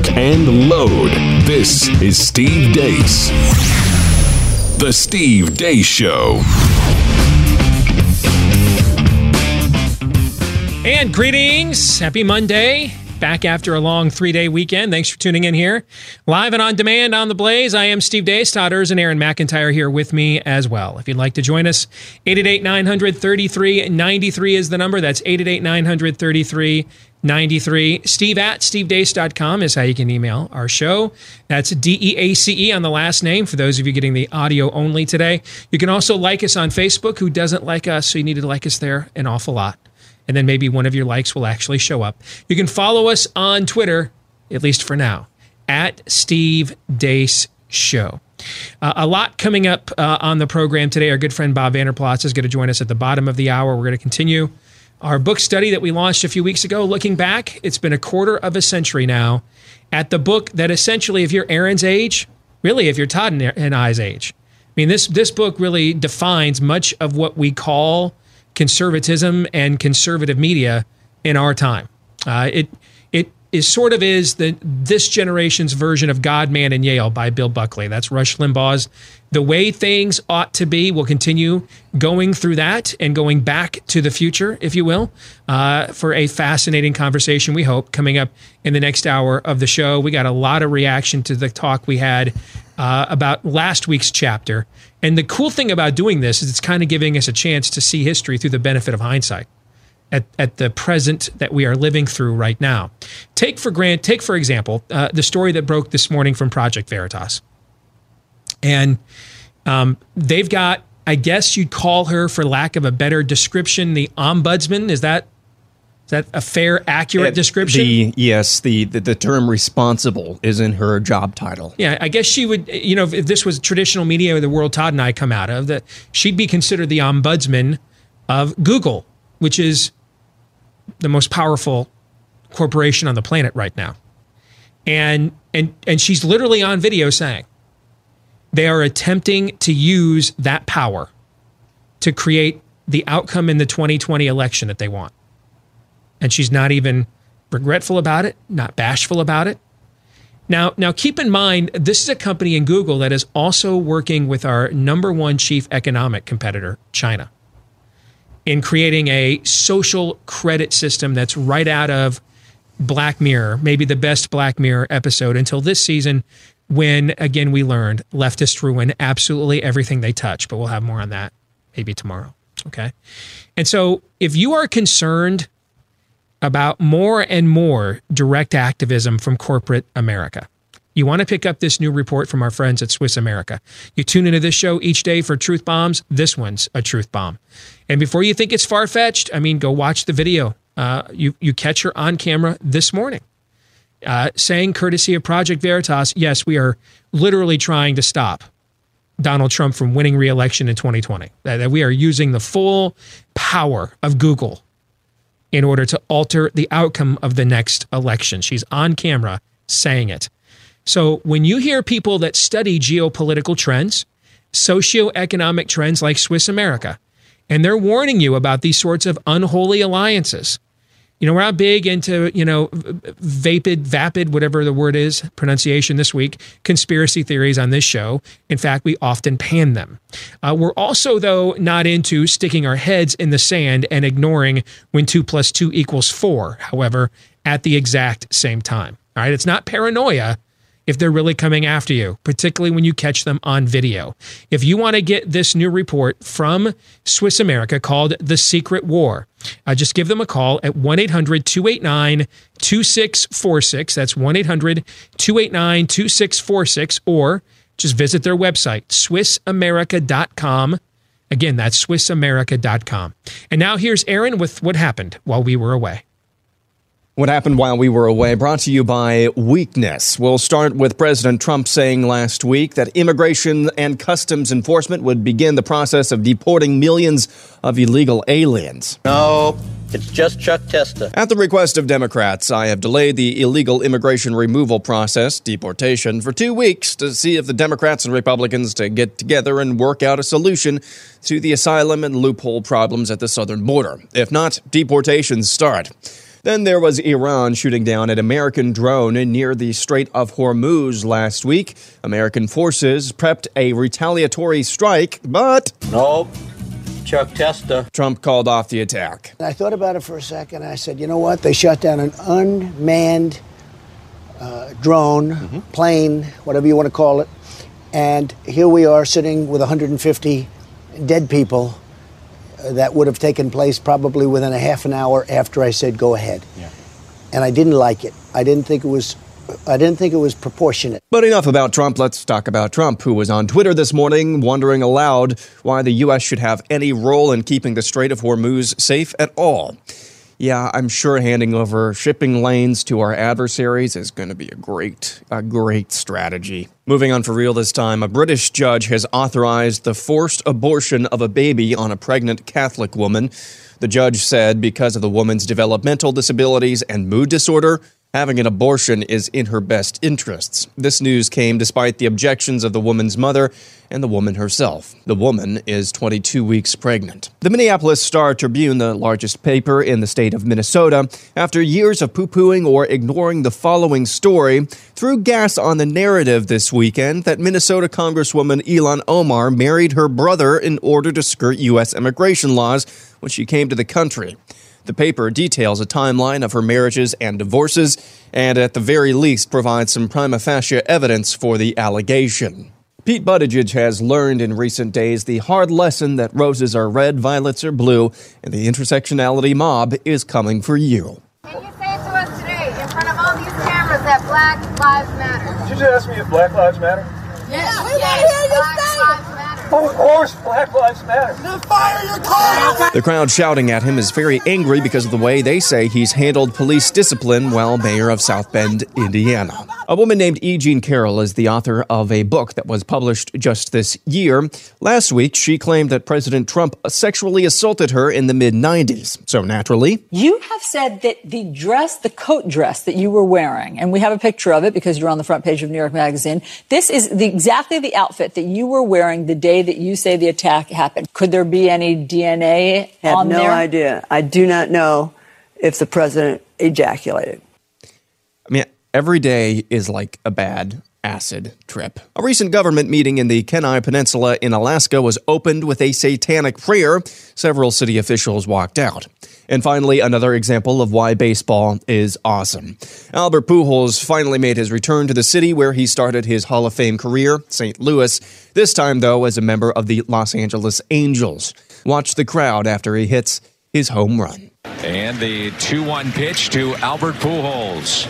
lock, and load. This is Steve Deace. The Steve Deace Show. And greetings. Happy Monday. Back after a long three day weekend. Thanks for tuning in here. Live and on demand on The Blaze. I am Steve Deace. Todd Erzen and Aaron McIntyre here with me as well. If you'd like to join us, 888 900 3393 is the number. That's 888 900 3393. Steve at stevedeace.com is how you can email our show. That's D E A C E on the last name for those of you getting the audio only today. You can also like us on Facebook. Who doesn't like us? So you need to like us there an awful lot and then maybe one of your likes will actually show up. You can follow us on Twitter, at least for now, at Steve Deace Show. Uh, a lot coming up uh, on the program today. Our good friend Bob Vander Plaats is going to join us at the bottom of the hour. We're going to continue our book study that we launched a few weeks ago. Looking back, it's been a quarter of a century now at the book that essentially, if you're Aaron's age, really, if you're Todd and I's age, I mean, this this book really defines much of what we call conservatism and conservative media in our time. Uh, it is sort of is the this generation's version of God, Man, and Yale by Bill Buckley. That's Rush Limbaugh's "The Way Things Ought to Be." We'll continue going through that and going back to the future, if you will, uh, for a fascinating conversation. We hope coming up in the next hour of the show. We got a lot of reaction to the talk we had uh, about last week's chapter. And the cool thing about doing this is it's kind of giving us a chance to see history through the benefit of hindsight. At, at the present that we are living through right now. Take for grant, take for example, uh, the story that broke this morning from Project Veritas, and um, they've got, I guess you'd call her, for lack of a better description, the ombudsman. Is that is that a fair, accurate description? The, yes, the, the, the term responsible is in her job title. Yeah, I guess she would. You know, if this was traditional media, the world Todd and I come out of, that she'd be considered the ombudsman of Google, which is the most powerful corporation on the planet right now. And and and she's literally on video saying they are attempting to use that power to create the outcome in the 2020 election that they want and she's not even regretful about it, not bashful about it. Now, now keep in mind this is a company in Google that is also working with our number one chief economic competitor, China, in creating a social credit system that's right out of Black Mirror, maybe the best Black Mirror episode until this season, when again we learned leftists ruin absolutely everything they touch. But we'll have more on that maybe tomorrow. Okay. And so if you are concerned about more and more direct activism from corporate America. You want to pick up this new report from our friends at Swiss America. You tune into this show each day for truth bombs. This one's a truth bomb. And before you think it's far fetched, I mean, go watch the video. Uh, you, you catch her on camera this morning. Uh, saying, courtesy of Project Veritas, yes, we are literally trying to stop Donald Trump from winning reelection in 2020. That we are using the full power of Google in order to alter the outcome of the next election. She's on camera saying it. So when you hear people that study geopolitical trends, socioeconomic trends like Swiss America, and they're warning you about these sorts of unholy alliances, you know, we're not big into, you know, vapid, vapid, whatever the word is, pronunciation this week, conspiracy theories on this show. In fact, we often pan them. Uh, we're also, though, not into sticking our heads in the sand and ignoring when two plus two equals four, however, at the exact same time. All right. It's not paranoia if they're really coming after you, particularly when you catch them on video. If you want to get this new report from Swiss America called The Secret War, uh, just give them a call at 1 800 289 2646. That's 1 800 289 2646, or just visit their website, SwissAmerica.com. Again, that's SwissAmerica.com. And now here's Aaron with what happened while we were away. What happened while we were away brought to you by weakness. We'll start with President Trump saying last week that immigration and customs enforcement would begin the process of deporting millions of illegal aliens. No, it's just Chuck Testa. At the request of Democrats, I have delayed the illegal immigration removal process, deportation, for two weeks to see if the Democrats and Republicans to get together and work out a solution to the asylum and loophole problems at the southern border. If not, deportations start. Then there was Iran shooting down an American drone near the Strait of Hormuz last week. American forces prepped a retaliatory strike, but. Nope. Chuck Testa. Trump called off the attack. I thought about it for a second. I said, you know what? They shot down an unmanned uh, drone, mm-hmm. plane, whatever you want to call it. And here we are sitting with 150 dead people that would have taken place probably within a half an hour after I said go ahead. Yeah. And I didn't like it. I didn't think it was I didn't think it was proportionate. But enough about Trump. Let's talk about Trump, who was on Twitter this morning wondering aloud why the U.S. should have any role in keeping the Strait of Hormuz safe at all yeah, I'm sure handing over shipping lanes to our adversaries is going to be a great, a great strategy. Moving on for real this time, a British judge has authorized the forced abortion of a baby on a pregnant Catholic woman. The judge said because of the woman's developmental disabilities and mood disorder, Having an abortion is in her best interests. This news came despite the objections of the woman's mother and the woman herself. The woman is 22 weeks pregnant. The Minneapolis Star Tribune, the largest paper in the state of Minnesota, after years of poo pooing or ignoring the following story, threw gas on the narrative this weekend that Minnesota Congresswoman Ilhan Omar married her brother in order to skirt U.S. immigration laws when she came to the country. The paper details a timeline of her marriages and divorces, and at the very least provides some prima facie evidence for the allegation. Pete Buttigieg has learned in recent days the hard lesson that roses are red, violets are blue, and the intersectionality mob is coming for you. Can you say to us today, in front of all these cameras, that Black Lives Matter? Did you just ask me if Black Lives Matter? Yes, we yes, want to hear you say it. Of course, Black Lives Matter. Then fire your car! The crowd shouting at him is very angry because of the way they say he's handled police discipline while mayor of South Bend, Indiana. A woman named E. Jean Carroll is the author of a book that was published just this year. Last week, she claimed that President Trump sexually assaulted her in the mid 90s. So naturally, you have said that the dress, the coat dress that you were wearing, and we have a picture of it because you're on the front page of New York Magazine. This is the, exactly the outfit that you were wearing the day that you say the attack happened. Could there be any DNA I have no there? idea. I do not know if the president ejaculated. I mean, every day is like a bad acid trip. A recent government meeting in the Kenai Peninsula in Alaska was opened with a satanic prayer. Several city officials walked out. And finally, another example of why baseball is awesome. Albert Pujols finally made his return to the city where he started his Hall of Fame career, St. Louis, this time, though, as a member of the Los Angeles Angels. Watch the crowd after he hits his home run. And the 2 1 pitch to Albert Pujols.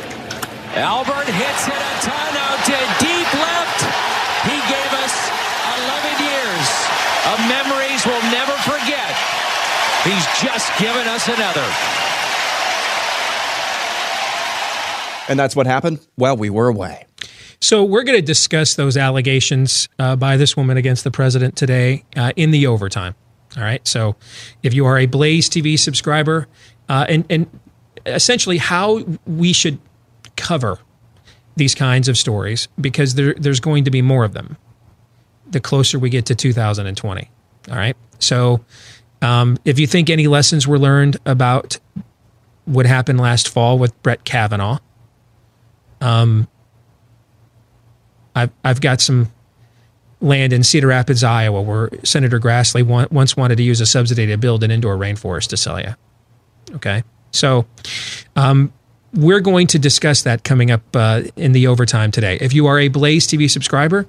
Albert hits it a ton out to deep left. He gave us 11 years of memories we'll never forget. He's just given us another. And that's what happened while we were away. So we're going to discuss those allegations uh, by this woman against the president today uh, in the overtime. All right. So if you are a Blaze TV subscriber, uh, and and essentially how we should cover these kinds of stories because there, there's going to be more of them the closer we get to 2020. All right. So um, if you think any lessons were learned about what happened last fall with Brett Kavanaugh, um, I've I've got some land in Cedar Rapids, Iowa, where Senator Grassley once wanted to use a subsidy to build an indoor rainforest to sell you. Okay, so um, we're going to discuss that coming up uh, in the overtime today. If you are a Blaze TV subscriber,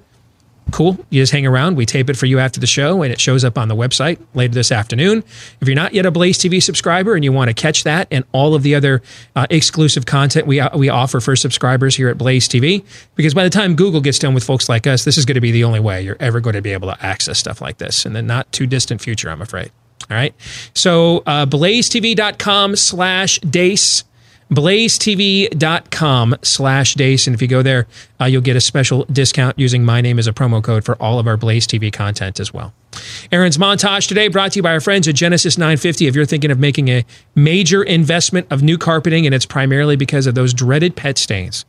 cool. You just hang around. We tape it for you after the show, and it shows up on the website later this afternoon. If you're not yet a Blaze TV subscriber and you want to catch that and all of the other uh, exclusive content we we offer for subscribers here at Blaze TV, because by the time Google gets done with folks like us, this is going to be the only way you're ever going to be able to access stuff like this in the not too distant future, I'm afraid. All right. So uh, blazetv.com slash Deace blazetv.com slash deace and if you go there uh, you'll get a special discount using my name as a promo code for all of our blaze tv content as well. Aaron's montage today brought to you by our friends at genesis 950 if you're thinking of making a major investment of new carpeting and it's primarily because of those dreaded pet stains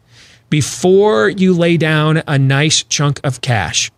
before you lay down a nice chunk of cash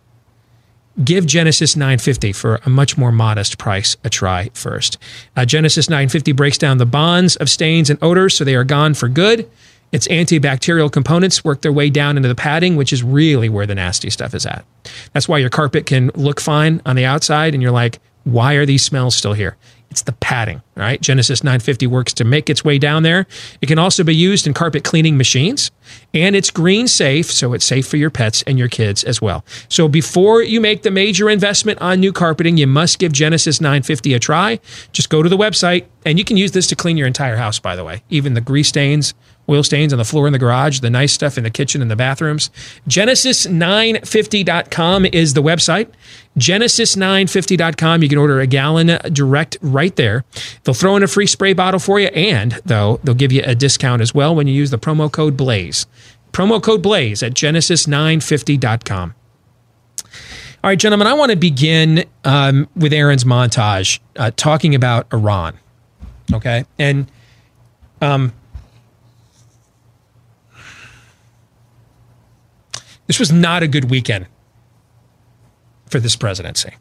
give Genesis 950 for a much more modest price a try first. Uh, Genesis 950 breaks down the bonds of stains and odors so they are gone for good. Its antibacterial components work their way down into the padding, which is really where the nasty stuff is at. That's why your carpet can look fine on the outside and you're like, why are these smells still here? It's the padding, right? Genesis 950 works to make its way down there. It can also be used in carpet cleaning machines, and it's green safe, so it's safe for your pets and your kids as well. So before you make the major investment on new carpeting, you must give Genesis 950 a try. Just go to the website, and you can use this to clean your entire house, by the way, even the grease stains, oil stains on the floor in the garage, the nice stuff in the kitchen and the bathrooms. Genesis950.com is the website. Genesis950.com. You can order a gallon direct right there. They'll throw in a free spray bottle for you, and though they'll give you a discount as well when you use the promo code BLAZE. Promo code BLAZE at Genesis950.com. All right, gentlemen, I want to begin um, with Aaron's montage uh, talking about Iran. Okay. And um, this was not a good weekend for this presidency.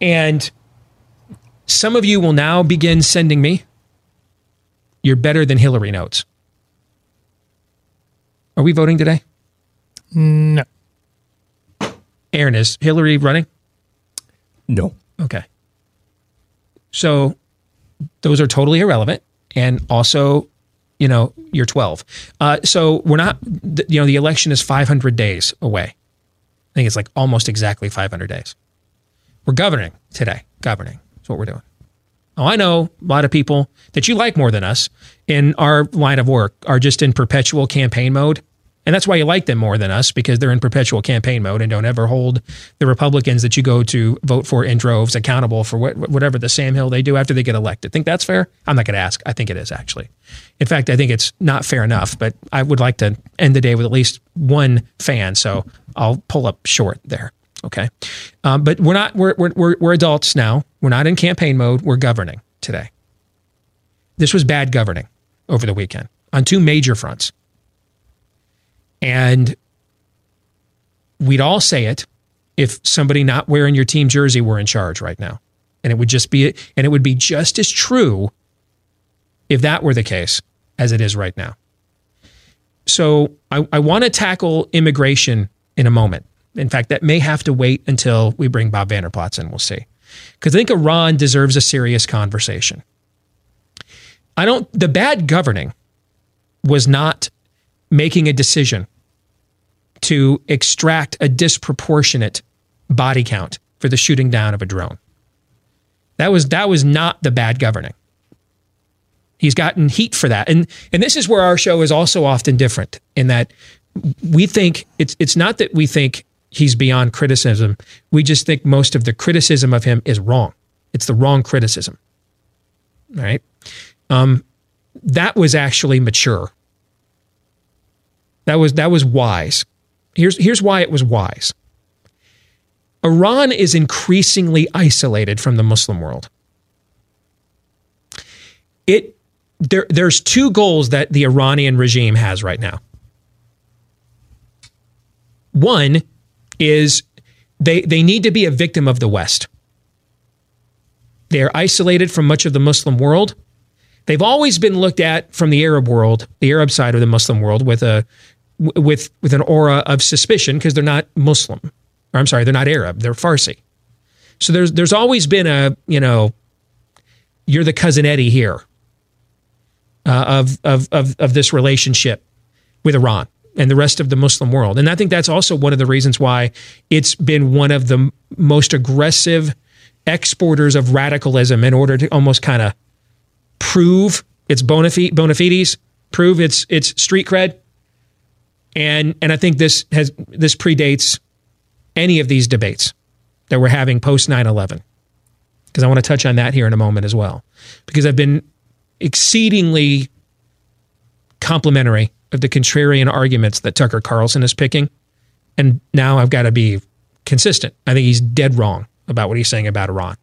And some of you will now begin sending me your better than Hillary notes. Are we voting today? No. Aaron, is Hillary running? No. Okay. So those are totally irrelevant. And also, you know, you're 12. Uh, so we're not, you know, the election is 500 days away. I think it's like almost exactly 500 days. We're governing today. Governing. That's what we're doing. Oh, I know a lot of people that you like more than us in our line of work are just in perpetual campaign mode. And that's why you like them more than us because they're in perpetual campaign mode and don't ever hold the Republicans that you go to vote for in droves accountable for what, whatever the Sam Hill they do after they get elected. Think that's fair? I'm not going to ask. I think it is actually. In fact, I think it's not fair enough, but I would like to end the day with at least one fan. So I'll pull up short there. Okay. Um, but we're not, we're, we're, we're adults now. We're not in campaign mode. We're governing today. This was bad governing over the weekend on two major fronts. And we'd all say it if somebody not wearing your team jersey were in charge right now. And it would just be, and it would be just as true if that were the case as it is right now. So I, I want to tackle immigration in a moment. In fact, that may have to wait until we bring Bob Vander Plaats in. We'll see. Because I think Iran deserves a serious conversation. I don't, the bad governing was not making a decision to extract a disproportionate body count for the shooting down of a drone. That was that was not the bad governing. He's gotten heat for that. And and this is where our show is also often different in that we think it's it's not that we think he's beyond criticism. We just think most of the criticism of him is wrong. It's the wrong criticism. Right. Um, that was actually mature. That was that was wise. Here's here's why it was wise. Iran is increasingly isolated from the Muslim world. It there there's two goals that the Iranian regime has right now. One is they they need to be a victim of the West. They are isolated from much of the Muslim world. They've always been looked at from the Arab world, the Arab side of the Muslim world, with a with with an aura of suspicion because they're not Muslim. Or I'm sorry, they're not Arab. They're Farsi. So there's there's always been a you know, you're the cousin Eddie here uh, of, of of of this relationship with Iran and the rest of the Muslim world. And I think that's also one of the reasons why it's been one of the most aggressive exporters of radicalism in order to almost kind of prove its bona, fide, bona fides, prove its its street cred. And and I think this has this predates any of these debates that we're having post 9/11. Because I want to touch on that here in a moment as well. Because I've been exceedingly complimentary of the contrarian arguments that Tucker Carlson is picking. And now I've got to be consistent. I think he's dead wrong about what he's saying about Iran.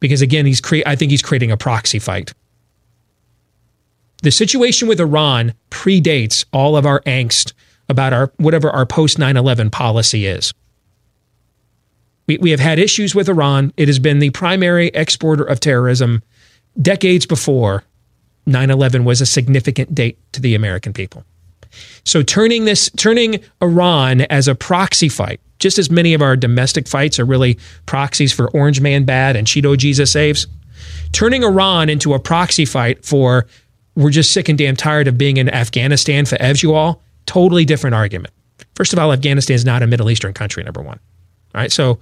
Because again, he's cre- I think he's creating a proxy fight. The situation with Iran predates all of our angst about our whatever our post 9/11 policy is. We, we have had issues with Iran. It has been the primary exporter of terrorism decades before 9 11 was a significant date to the American people. So turning this, turning Iran as a proxy fight, just as many of our domestic fights are really proxies for Orange Man Bad and Cheeto Jesus Saves, turning Iran into a proxy fight for we're just sick and damn tired of being in Afghanistan for all. totally different argument. First of all, Afghanistan is not a Middle Eastern country, number one. All right. So,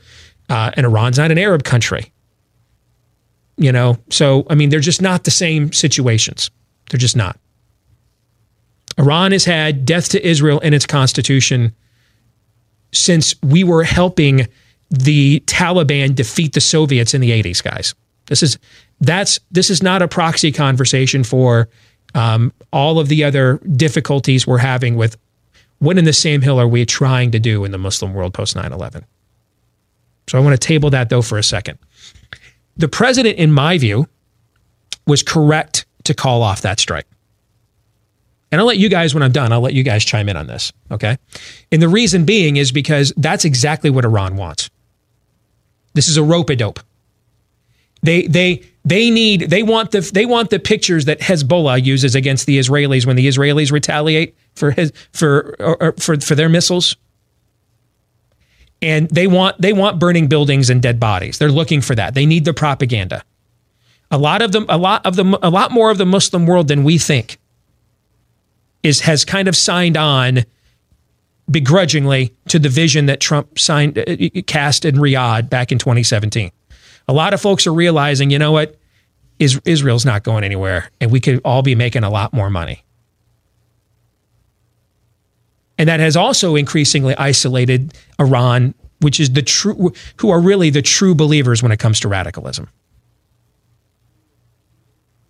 uh, and Iran's not an Arab country. You know, so, I mean, they're just not the same situations. They're just not. Iran has had death to Israel in its constitution since we were helping the Taliban defeat the Soviets in the 80s, guys. This is that's this is not a proxy conversation for um, all of the other difficulties we're having with what in the same hill are we trying to do in the Muslim world post 9 11. So I want to table that though for a second. The president, in my view, was correct to call off that strike. And I'll let you guys, when I'm done, I'll let you guys chime in on this. Okay. And the reason being is because that's exactly what Iran wants. This is a rope a dope. They they they need they want the they want the pictures that Hezbollah uses against the Israelis when the Israelis retaliate for his for or, or for for their missiles and they want they want burning buildings and dead bodies. They're looking for that. They need the propaganda. A lot of them, a lot of them, a lot more of the Muslim world than we think is has kind of signed on begrudgingly to the vision that Trump signed uh, cast in Riyadh back in 2017. A lot of folks are realizing, you know what, is Israel's not going anywhere, and we could all be making a lot more money. And that has also increasingly isolated Iran, which is the true, who are really the true believers when it comes to radicalism.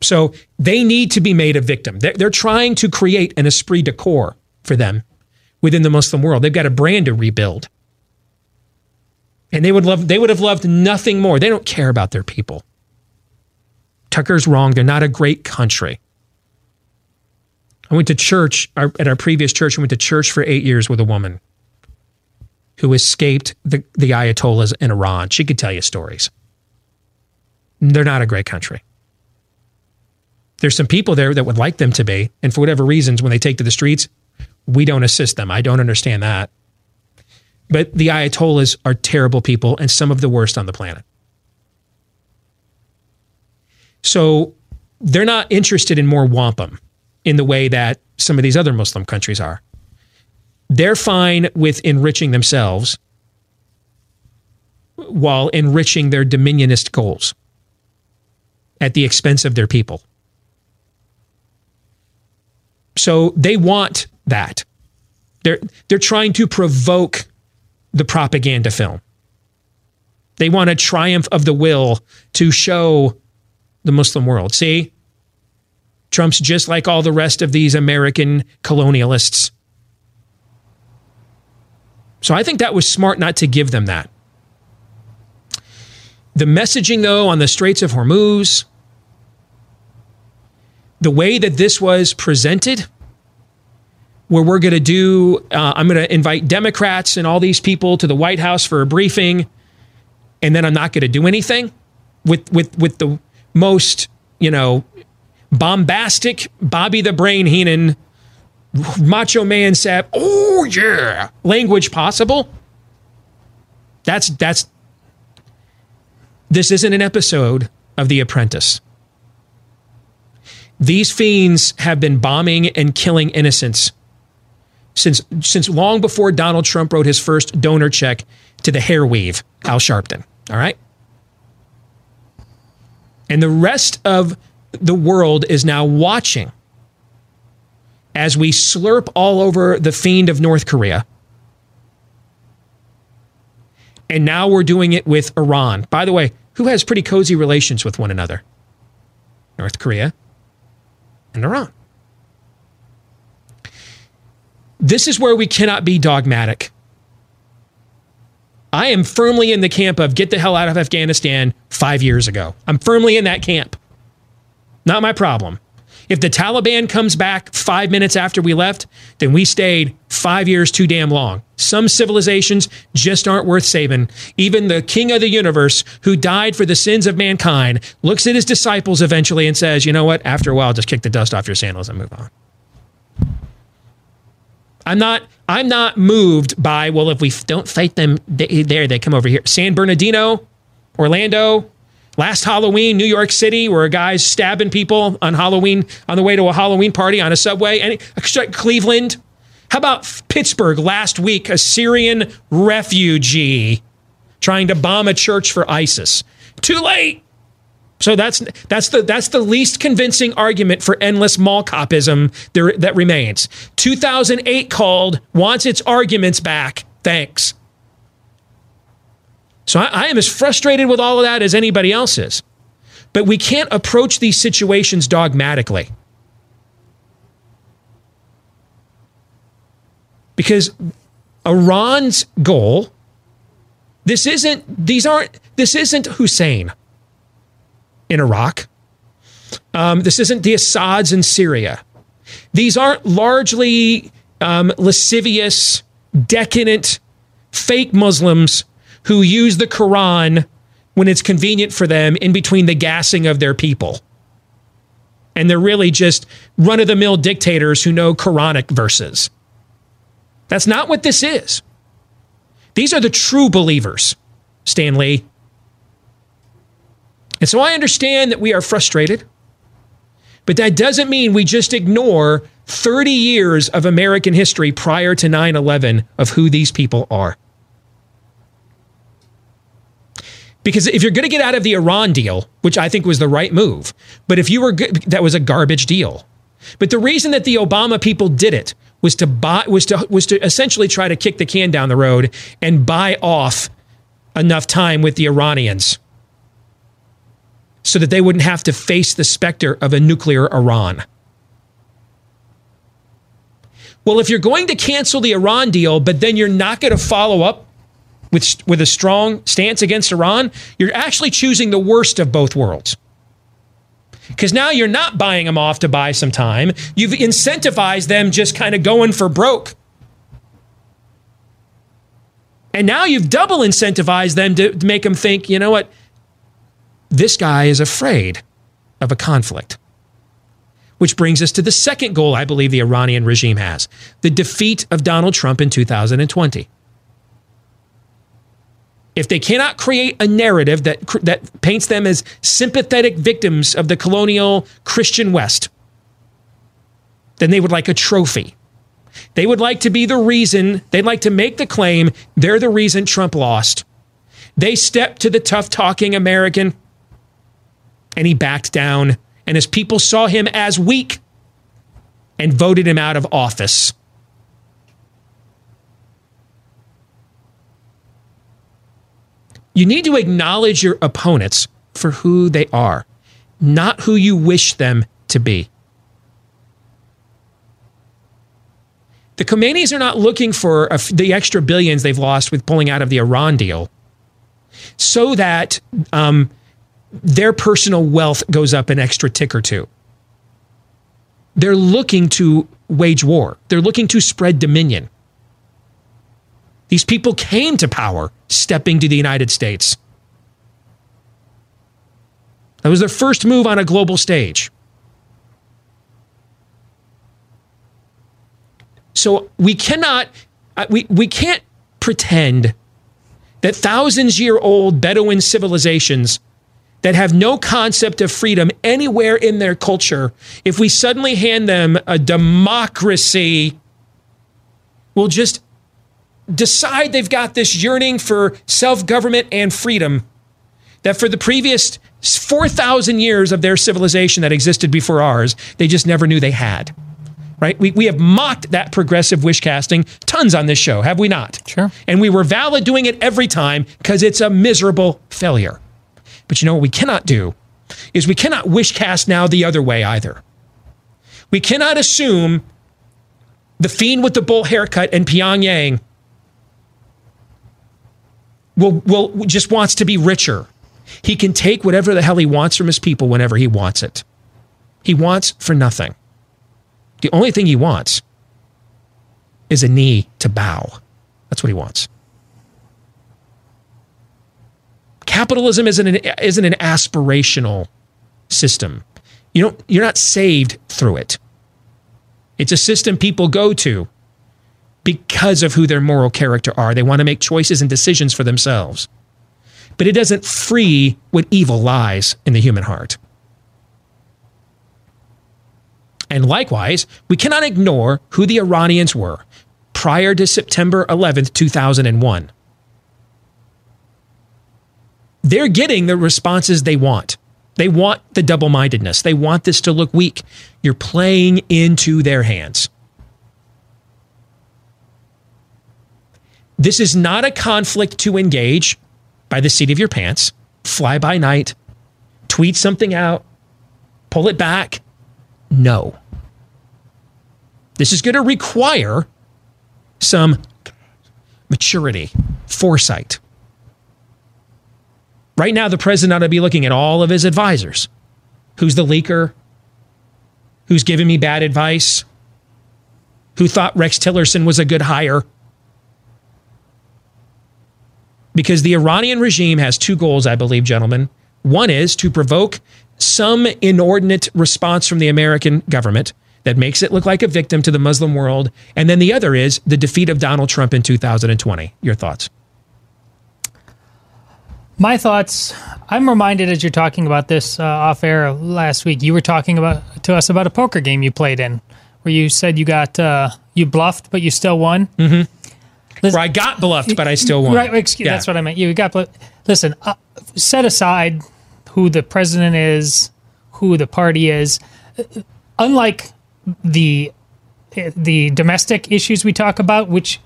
So they need to be made a victim. They're, trying to create an esprit de corps for them within the Muslim world. They've got a brand to rebuild. And they would love they would have loved nothing more. They don't care about their people. Tucker's wrong. They're not a great country. I went to church our, at our previous church. I went to church for eight years with a woman who escaped the, the Ayatollahs in Iran. She could tell you stories. They're not a great country. There's some people there that would like them to be. And for whatever reasons, when they take to the streets, we don't assist them. I don't understand that. But the Ayatollahs are terrible people and some of the worst on the planet. So they're not interested in more wampum in the way that some of these other Muslim countries are. They're fine with enriching themselves while enriching their dominionist goals at the expense of their people. So they want that. They're, they're trying to provoke the propaganda film. They want a triumph of the will to show the Muslim world. See, Trump's just like all the rest of these American colonialists. So I think that was smart not to give them that. The messaging, though, on the Straits of Hormuz, the way that this was presented, where we're going to do, uh, I'm going to invite Democrats and all these people to the White House for a briefing, and then I'm not going to do anything with with with the most, you know, bombastic Bobby the Brain Heenan, Macho Man Sap, oh yeah, language possible. That's that's. This isn't an episode of The Apprentice. These fiends have been bombing and killing innocents since since long before Donald Trump wrote his first donor check to the hair weave, Al Sharpton. All right. And the rest of the world is now watching as we slurp all over the fiend of North Korea. And now we're doing it with Iran. By the way, who has pretty cozy relations with one another? North Korea and Iran. This is where we cannot be dogmatic. I am firmly in the camp of get the hell out of Afghanistan five years ago. I'm firmly in that camp. Not my problem. If the Taliban comes back five minutes after we left, then we stayed five years too damn long. Some civilizations just aren't worth saving. Even the king of the universe, who died for the sins of mankind, looks at his disciples eventually and says, you know what? After a while, just kick the dust off your sandals and move on. I'm not. I'm not moved by well, if we don't fight them there, they come over here. San Bernardino, Orlando, last Halloween, New York City, where a guy's stabbing people on Halloween on the way to a Halloween party on a subway. And Cleveland. How about Pittsburgh last week? A Syrian refugee trying to bomb a church for ISIS. Too late. So that's that's the that's the least convincing argument for endless mall copism there, that remains. 2008 called wants its arguments back. Thanks. So I, I am as frustrated with all of that as anybody else is. But we can't approach these situations dogmatically. Because Iran's goal, this isn't, these aren't, this isn't Hussein in Iraq. Um, this isn't the Assads in Syria. These aren't largely um, lascivious, decadent, fake Muslims who use the Quran when it's convenient for them in between the gassing of their people. And they're really just run of the mill dictators who know Quranic verses. That's not what this is. These are the true believers, Stanley. And so I understand that we are frustrated, but that doesn't mean we just ignore 30 years of American history prior to 9 11 of who these people are. Because if you're going to get out of the Iran deal, which I think was the right move, but if you were good, that was a garbage deal. But the reason that the Obama people did it was to buy was to was to essentially try to kick the can down the road and buy off enough time with the Iranians so that they wouldn't have to face the specter of a nuclear Iran. Well, if you're going to cancel the Iran deal, but then you're not going to follow up with, with a strong stance against Iran, you're actually choosing the worst of both worlds. Because now you're not buying them off to buy some time. You've incentivized them just kind of going for broke. And now you've double incentivized them to, to make them think, you know what? This guy is afraid of a conflict. Which brings us to the second goal I believe the Iranian regime has the defeat of Donald Trump in 2020. If they cannot create a narrative that, that paints them as sympathetic victims of the colonial Christian West, then they would like a trophy. They would like to be the reason, they'd like to make the claim they're the reason Trump lost. They stepped to the tough talking American and he backed down. And his people saw him as weak and voted him out of office. You need to acknowledge your opponents for who they are, not who you wish them to be. The Khomeinis are not looking for the extra billions they've lost with pulling out of the Iran deal so that um, their personal wealth goes up an extra tick or two. They're looking to wage war, they're looking to spread dominion. These people came to power stepping to the United States. That was their first move on a global stage. So we cannot, uh, we, we can't pretend that thousands year old Bedouin civilizations that have no concept of freedom anywhere in their culture, if we suddenly hand them a democracy, will just decide they've got this yearning for self government and freedom that for the previous 4,000 years of their civilization that existed before ours, they just never knew they had. Right? We, we have mocked that progressive wish casting tons on this show, have we not? Sure. And we were valid doing it every time because it's a miserable failure. But you know what we cannot do is we cannot wish cast now the other way either. We cannot assume the fiend with the bull haircut in Pyongyang will, will just wants to be richer. He can take whatever the hell he wants from his people whenever he wants it. He wants for nothing. The only thing he wants is a knee to bow. That's what he wants. Capitalism isn't an, isn't an aspirational system. You don't, you're not saved through it. It's a system people go to because of who their moral character are. They want to make choices and decisions for themselves. But it doesn't free what evil lies in the human heart. And likewise, we cannot ignore who the Iranians were prior to September 11th, 2001. They're getting the responses they want. They want the double mindedness. They want this to look weak. You're playing into their hands. This is not a conflict to engage by the seat of your pants, fly by night, tweet something out, pull it back. No. This is going to require some maturity, foresight. Right now, the president ought to be looking at all of his advisors. Who's the leaker? Who's giving me bad advice? Who thought Rex Tillerson was a good hire? Because the Iranian regime has two goals, I believe, gentlemen. One is to provoke some inordinate response from the American government that makes it look like a victim to the Muslim world. And then the other is the defeat of Donald Trump in 2020. Your thoughts? My thoughts. I'm reminded as you're talking about this uh, off air last week. You were talking about to us about a poker game you played in, where you said you got uh, you bluffed, but you still won. Mm-hmm. Where I got bluffed, but I still won. Right. Excuse, Yeah. That's what I meant. You got. bluffed. Listen. Uh, set aside who the president is, who the party is. Uh, Unlike the the domestic issues we talk about, which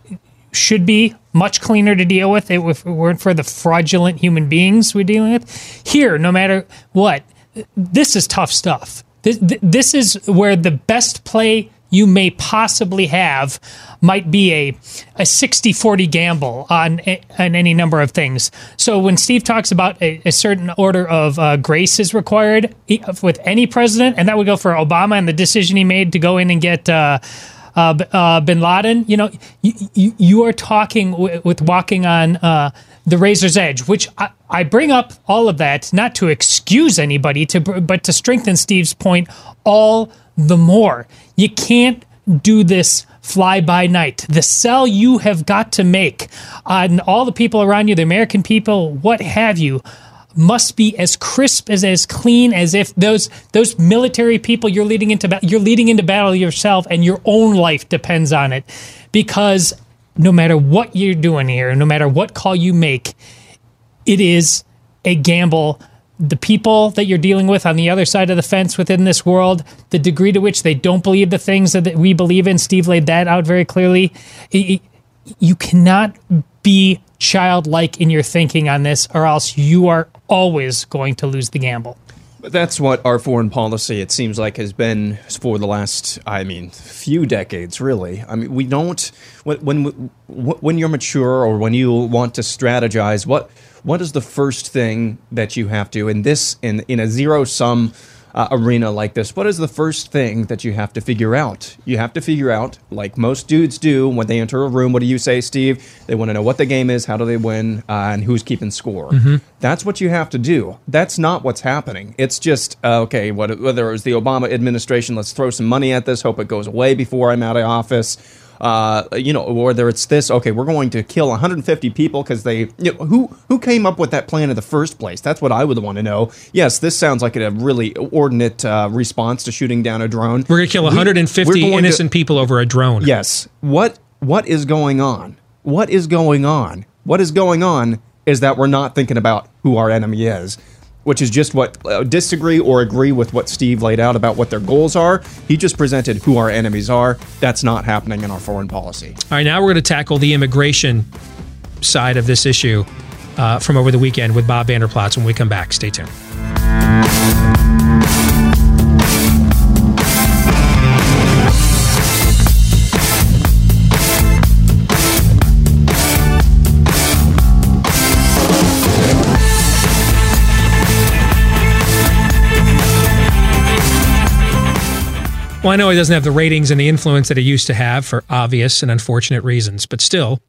should be much cleaner to deal with if it weren't for the fraudulent human beings we're dealing with. Here, no matter what, this is tough stuff. This, this is where the best play you may possibly have might be a, a 60-40 gamble on, on any number of things. So when Steve talks about a, a certain order of uh, grace is required with any president, and that would go for Obama and the decision he made to go in and get uh, uh, uh, Bin Laden, you know, you, you, you are talking w- with walking on uh, the razor's edge, which I, I bring up all of that not to excuse anybody, to but to strengthen Steve's point all the more. You can't do this fly by night. The sell you have got to make on all the people around you, the American people, what have you, must be as crisp as as clean as if those those military people you're leading into you're leading into battle yourself and your own life depends on it because no matter what you're doing here no matter what call you make it is a gamble the people that you're dealing with on the other side of the fence within this world, the degree to which they don't believe the things that we believe in, Steve laid that out very clearly. You cannot be childlike in your thinking on this, or else you are always going to lose the gamble. That's what our foreign policy, it seems like, has been for the last, I mean, few decades, really. I mean, we don't, when, when, when you're mature or when you want to strategize, what, what is the first thing that you have to, in this, in, in a zero sum uh, arena like this, what is the first thing that you have to figure out? You have to figure out, like most dudes do when they enter a room, what do you say, Steve? They want to know what the game is, how do they win, uh, and who's keeping score. Mhm. That's what you have to do. That's not what's happening. It's just uh, okay. What, whether it was the Obama administration, let's throw some money at this, hope it goes away before I'm out of office. Uh, you know, whether it's this, okay, we're going to kill 150 people because they, you know, who who came up with that plan in the first place? That's what I would want to know. Yes, this sounds like a really ordinate uh, response to shooting down a drone. We're going to kill 150 we're going to- innocent people over a drone. Yes. What what is going on? What is going on? What is going on is that we're not thinking about who our enemy is, which is just what uh, disagree or agree with what Steve laid out about what their goals are. He just presented who our enemies are. That's not happening in our foreign policy. All right, now we're going to tackle the immigration side of this issue uh, from over the weekend with Bob Vander Plaats when we come back. Stay tuned. Well, I know he doesn't have the ratings and the influence that he used to have for obvious and unfortunate reasons, but still,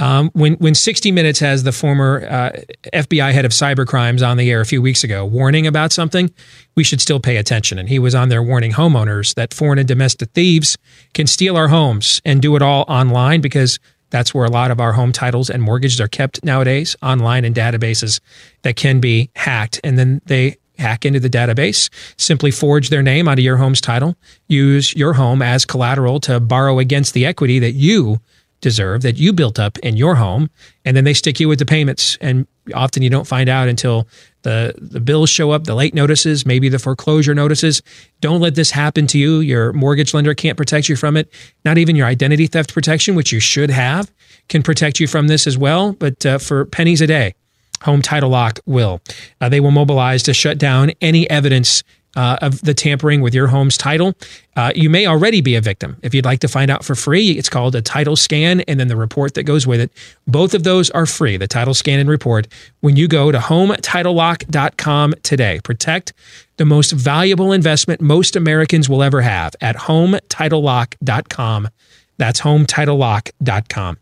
um, when when 60 Minutes has the former uh, FBI head of cyber crimes on the air a few weeks ago warning about something, we should still pay attention. And he was on there warning homeowners that foreign and domestic thieves can steal our homes and do it all online because that's where a lot of our home titles and mortgages are kept nowadays, online in databases that can be hacked, and then they hack into the database, simply forge their name onto your home's title, use your home as collateral to borrow against the equity that you deserve, that you built up in your home, and then they stick you with the payments. And often you don't find out until the, the bills show up, the late notices, maybe the foreclosure notices. Don't let this happen to you. Your mortgage lender can't protect you from it. Not even your identity theft protection, which you should have, can protect you from this as well, but uh, for pennies a day. Home Title Lock will. Uh, they will mobilize to shut down any evidence uh, of the tampering with your home's title. Uh, you may already be a victim. If you'd like to find out for free, it's called a title scan and then the report that goes with it. Both of those are free, the title scan and report, when you go to hometitlelock.com today. Protect the most valuable investment most Americans will ever have at hometitlelock.com. That's hometitlelock.com.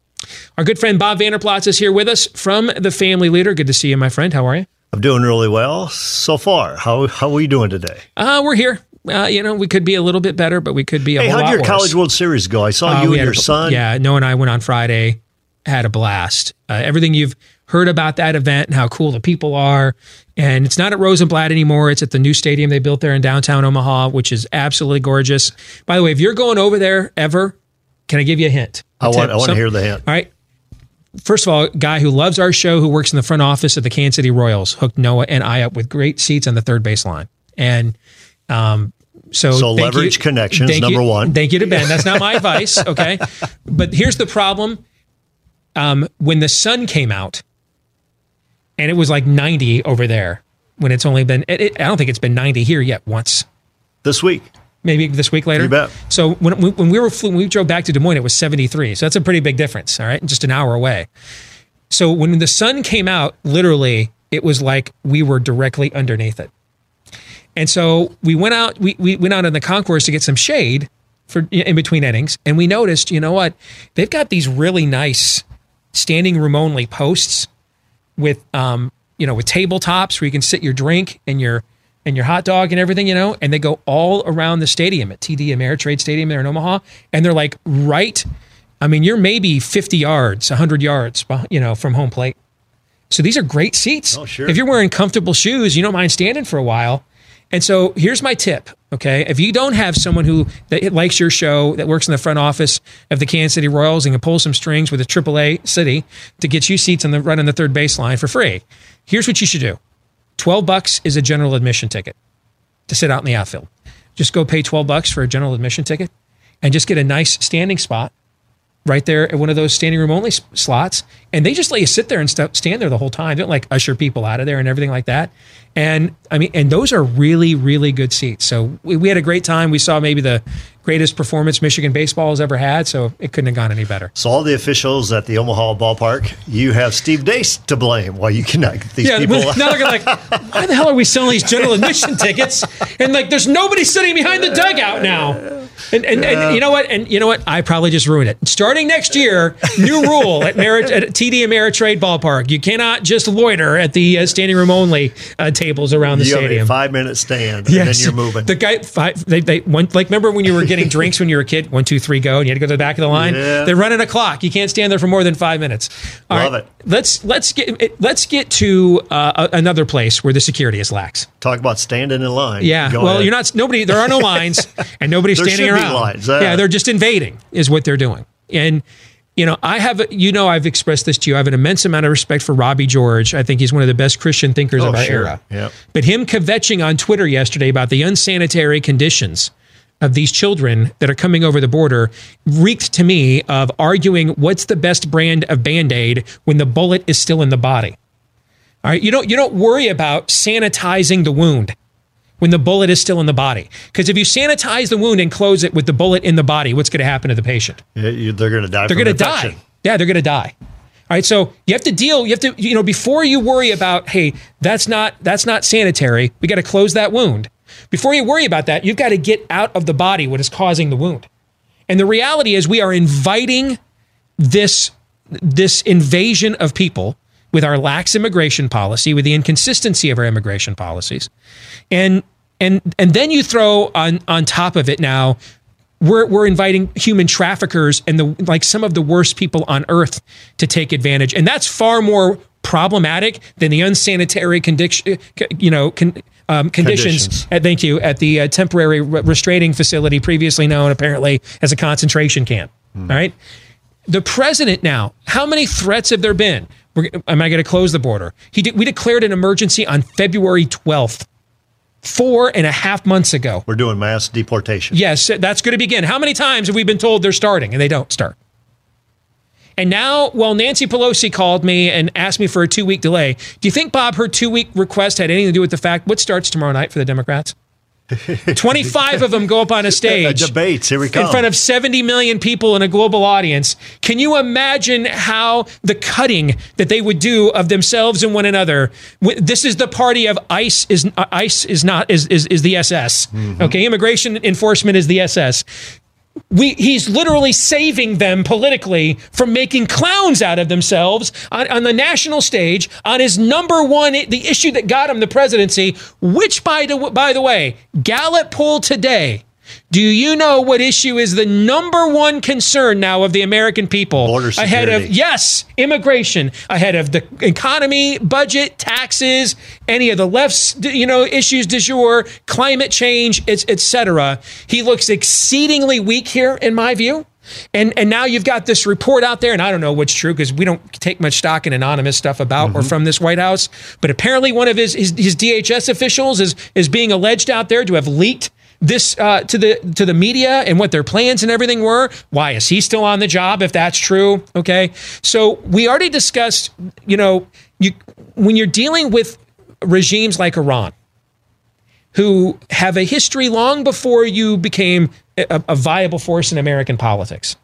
Our good friend Bob Vander Plaats is here with us from the Family Leader. Good to see you, my friend. How are you? I'm doing really well so far. How how are we doing today? Uh, we're here. Uh, you know, we could be a little bit better, but we could be a hey, whole how'd your worse. College World Series go? I saw Uh, you and your a- son. Yeah, Noah and I went on Friday, had a blast. Uh, everything you've heard about that event and how cool the people are. And it's not at Rosenblatt anymore. It's at the new stadium they built there in downtown Omaha, which is absolutely gorgeous. By the way, if you're going over there ever, can I give you a hint? I want. I want to Some- hear the hint. All right. First of all, guy who loves our show, who works in the front office of the Kansas City Royals, hooked Noah and I up with great seats on the third baseline. And um, so, So leverage you- connections, thank you- number one. Thank you to Ben. That's not my advice. Okay. But here's the problem. Um, when the sun came out, and it was like 90 over there, when it's only been, it, it- I don't think it's been 90 here yet once. This week. Maybe this week later. You bet. So when, we- when we were flew, when we drove back to Des Moines, it was 73. So that's a pretty big difference. All right, just an hour away. So when the sun came out, literally, it was like we were directly underneath it. And so we went out. We, we went out in the concourse to get some shade for in between innings, and we noticed, you know what? They've got these really nice standing room only posts with um you know with tabletops where you can sit your drink and your and your hot dog and everything you know and they go all around the stadium at TD Ameritrade Stadium there in Omaha and they're like right I mean you're maybe 50 yards 100 yards you know from home plate. So these are great seats. Oh, sure. if you're wearing comfortable shoes you don't mind standing for a while. And so here's my tip okay? If you don't have someone who that likes your show that works in the front office of the Kansas City Royals and can pull some strings with a AAA city to get you seats on the right on the third baseline for free here's what you should do 12 bucks is a general admission ticket to sit out in the outfield just go pay 12 bucks for a general admission ticket and just get a nice standing spot right there at one of those standing room only slots. And they just let you sit there and st- stand there the whole time. They don't like usher people out of there and everything like that. And I mean, and those are really, really good seats. So we, we had a great time. We saw maybe the greatest performance Michigan baseball has ever had. So it couldn't have gone any better. So all the officials at the Omaha ballpark, you have Steve Deace to blame. Why you cannot get these yeah, people? now they're like, why the hell are we selling these general admission tickets? And like, there's nobody sitting behind the dugout now. And, and, and you know what? And you know what? I probably just ruined it. Starting next year, new rule at, Merit, at TD Ameritrade Ballpark: you cannot just loiter at the uh, standing room only uh, tables around the you stadium. five minute stand, and then you're moving. The guy, five, they, they one, like remember when you were getting drinks when you were a kid? One, two, three, go, and you had to go to the back of the line. Yeah. They're running a clock. You can't stand there for more than five minutes. All Love right, it. Let's let's get let's get to uh, another place where the security is lax. Talk about standing in line. Yeah. Go well, ahead. you're not. Nobody. There are no lines, and nobody's There standing around. lines, uh. yeah, they're just invading. Is what they're doing. And you know, I have. You know, I've expressed this to you. I have an immense amount of respect for Robbie George. I think he's one of the best Christian thinkers Oh, of our sure. era. Yep. But him kvetching on Twitter yesterday about the unsanitary conditions of these children that are coming over the border reeked to me of arguing what's the best brand of Band-Aid when the bullet is still in the body. All right, you don't you don't worry about sanitizing the wound when the bullet is still in the body. Because if you sanitize the wound and close it with the bullet in the body, what's going to happen to the patient? Yeah, you- they're going to die. They're going to die. Yeah, they're going to die. All right, so you have to deal. You have to, you know, before you worry about, hey, that's not that's not sanitary. We got to close that wound. Before you worry about that, you've got to get out of the body what is causing the wound. And the reality is, we are inviting this this invasion of people with our lax immigration policy, with the inconsistency of our immigration policies, and and and then you throw on on top of it now we're, we're inviting human traffickers and the like some of the worst people on earth to take advantage. And that's far more problematic than the unsanitary condition you know con, um, conditions, Conditions. At, thank you at the uh, temporary re- restraining facility previously known apparently as a concentration camp all right? The president now how many threats have there been We're, am i going to close the border he we declared an emergency on february 12th four and a half months ago We're doing mass deportation. Yes, that's going to begin. How many times have we been told they're starting and they don't start? And now, well, Nancy Pelosi called me and asked me for a two week delay. Do you think, Bob, her two week request had anything to do with the fact what starts tomorrow night for the Democrats? 25 of them go up on a stage. Debates, here we In front of 70 million people in a global audience. Can you imagine how the cutting that they would do of themselves and one another? This is the party of ICE is uh, ICE is not is is, is the SS. Okay, immigration enforcement is the SS we he's literally saving them politically from making clowns out of themselves on, on the national stage on his number one the issue that got him the presidency which by the by the way Gallup poll today do you know what issue is the number one concern now of the American people? Border ahead of security. yes immigration. Ahead of the economy budget taxes any of the left's you know issues du jour climate change etc he looks exceedingly weak here in my view. And and now you've got this report out there and i don't know what's true because we don't take much stock in anonymous stuff about or mm-hmm. from this white house. But apparently one of his, his his dhs officials is is being alleged out there to have leaked this uh, to the to the media and what their plans and everything were. Why is he still on the job if that's true? Okay, so we already discussed. You know, you when you're dealing with regimes like Iran, who have a history long before you became a, a viable force in American politics.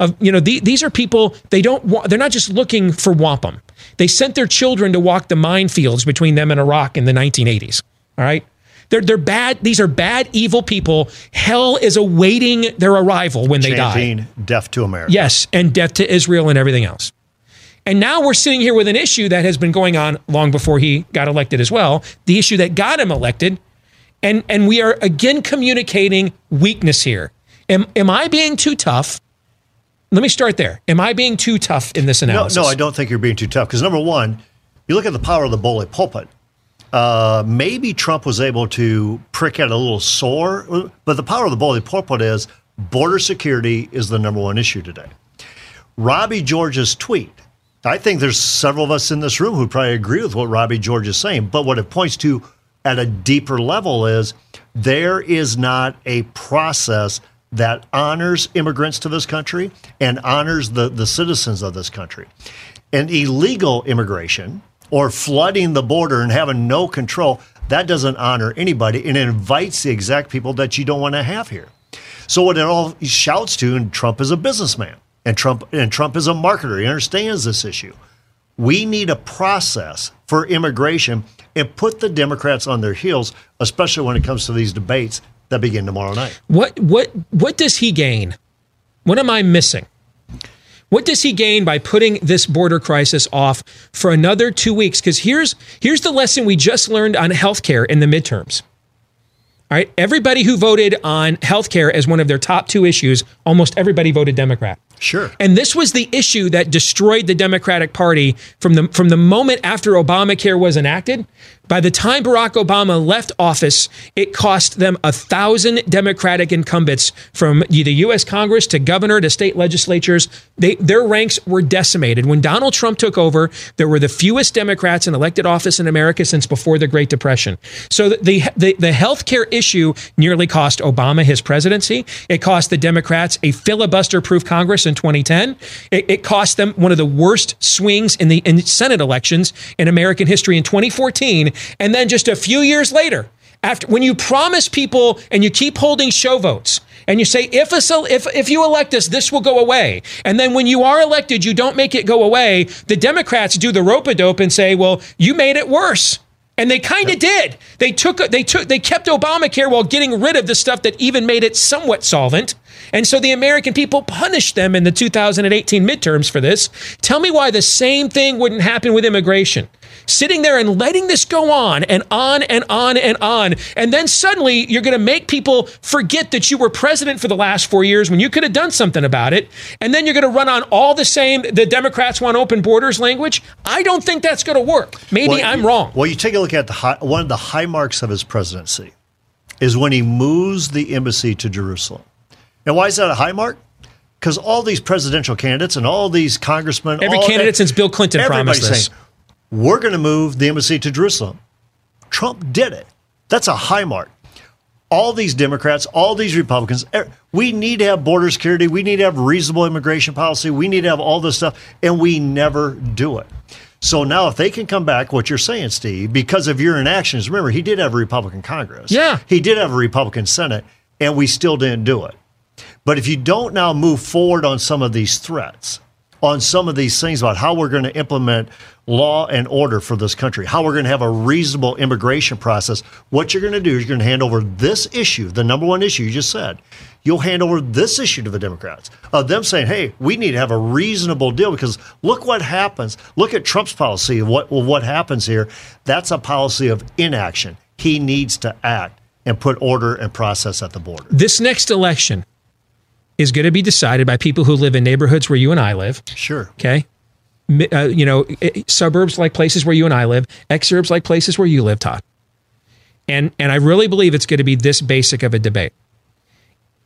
Of you know, the, these are people they don't wa- they're not just looking for wampum. They sent their children to walk the minefields between them and Iraq in the 1980s. All right. They're, they're bad. These are bad, evil people. Hell is awaiting their arrival when they die. Death to America. Yes, and death to Israel and everything else. And now we're sitting here with an issue that has been going on long before he got elected as well. The issue that got him elected. And, and we are again communicating weakness here. Am, am I being too tough? Let me start there. Am I being too tough in this No, analysis? no, I don't think you're being too tough. Because number one, you look at the power of the bully pulpit. Uh, maybe Trump was able to prick at a little sore, but the power of the bully pulpit is border security is the number one issue today. Robbie George's tweet. I think there's several of us in this room who probably agree with what Robbie George is saying, but what it points to at a deeper level is there is not a process that honors immigrants to this country and honors the, the citizens of this country. And illegal immigration or flooding the border and having no control, that doesn't honor anybody and it invites the exact people that you don't want to have here. So what it all shouts to, and Trump is a businessman, and Trump and Trump is a marketer. He understands this issue. We need a process for immigration and put the Democrats on their heels, especially when it comes to these debates that begin tomorrow night. What what what does he gain? What am I missing? What does he gain by putting this border crisis off for another two weeks? Because here's here's the lesson we just learned on healthcare in the midterms. All right, everybody who voted on healthcare as one of their top two issues, almost everybody voted Democrat. Sure. And this was the issue that destroyed the Democratic Party from the from the moment after Obamacare was enacted. By the time Barack Obama left office, it cost them a thousand Democratic incumbents from the U.S. Congress to governor to state legislatures. They, their ranks were decimated. When Donald Trump took over, there were the fewest Democrats in elected office in America since before the Great Depression. So the the, the, the health care issue nearly cost Obama his presidency. It cost the Democrats a filibuster-proof Congress in 2010. It, it cost them one of the worst swings in the in Senate elections in American history in 2014. And then just a few years later, after when you promise people and you keep holding show votes and you say if a, if if you elect us this will go away and then when you are elected you don't make it go away the democrats do the rope a dope and say well you made it worse And they kind of did. They took they took they kept Obamacare while getting rid of the stuff that even made it somewhat solvent. And so the American people punished them in the 2018 midterms for this. Tell me why the same thing wouldn't happen with immigration. Sitting there and letting this go on and on and on and on. And then suddenly you're going to make people forget that you were president for the last four years when you could have done something about it. And then you're going to run on all the same, the Democrats want open borders language. I don't think that's going to work. Maybe Well, I'm you- wrong. Well, you take a look at the high, one of the high marks of his presidency is when he moves the embassy to Jerusalem. And why is that a high mark? Because all these presidential candidates and all these congressmen, Every all candidate since Bill Clinton promised this. saying, we're going to move the embassy to Jerusalem. Trump did it. That's a high mark. All these Democrats, all these Republicans, we need to have border security. We need to have reasonable immigration policy. We need to have all this stuff, and we never do it. So now, if they can come back, what you're saying, Steve, because of your inactions, remember, he did have a Republican Congress. Yeah. He did have a Republican Senate, and we still didn't do it. But if you don't now move forward on some of these threats, on some of these things about how we're going to implement law and order for this country, how we're going to have a reasonable immigration process, what you're going to do is you're going to hand over this issue, the number one issue you just said. You'll hand over this issue to the Democrats of them saying, "Hey, we need to have a reasonable deal because look what happens. Look at Trump's policy. What well, what happens here? That's a policy of inaction. He needs to act and put order and process at the border." This next election is going to be decided by people who live in neighborhoods where you and I live. Sure. Okay. Uh, you know, suburbs like places where you and I live, exurbs like places where you live, Todd. And and I really believe it's going to be this basic of a debate.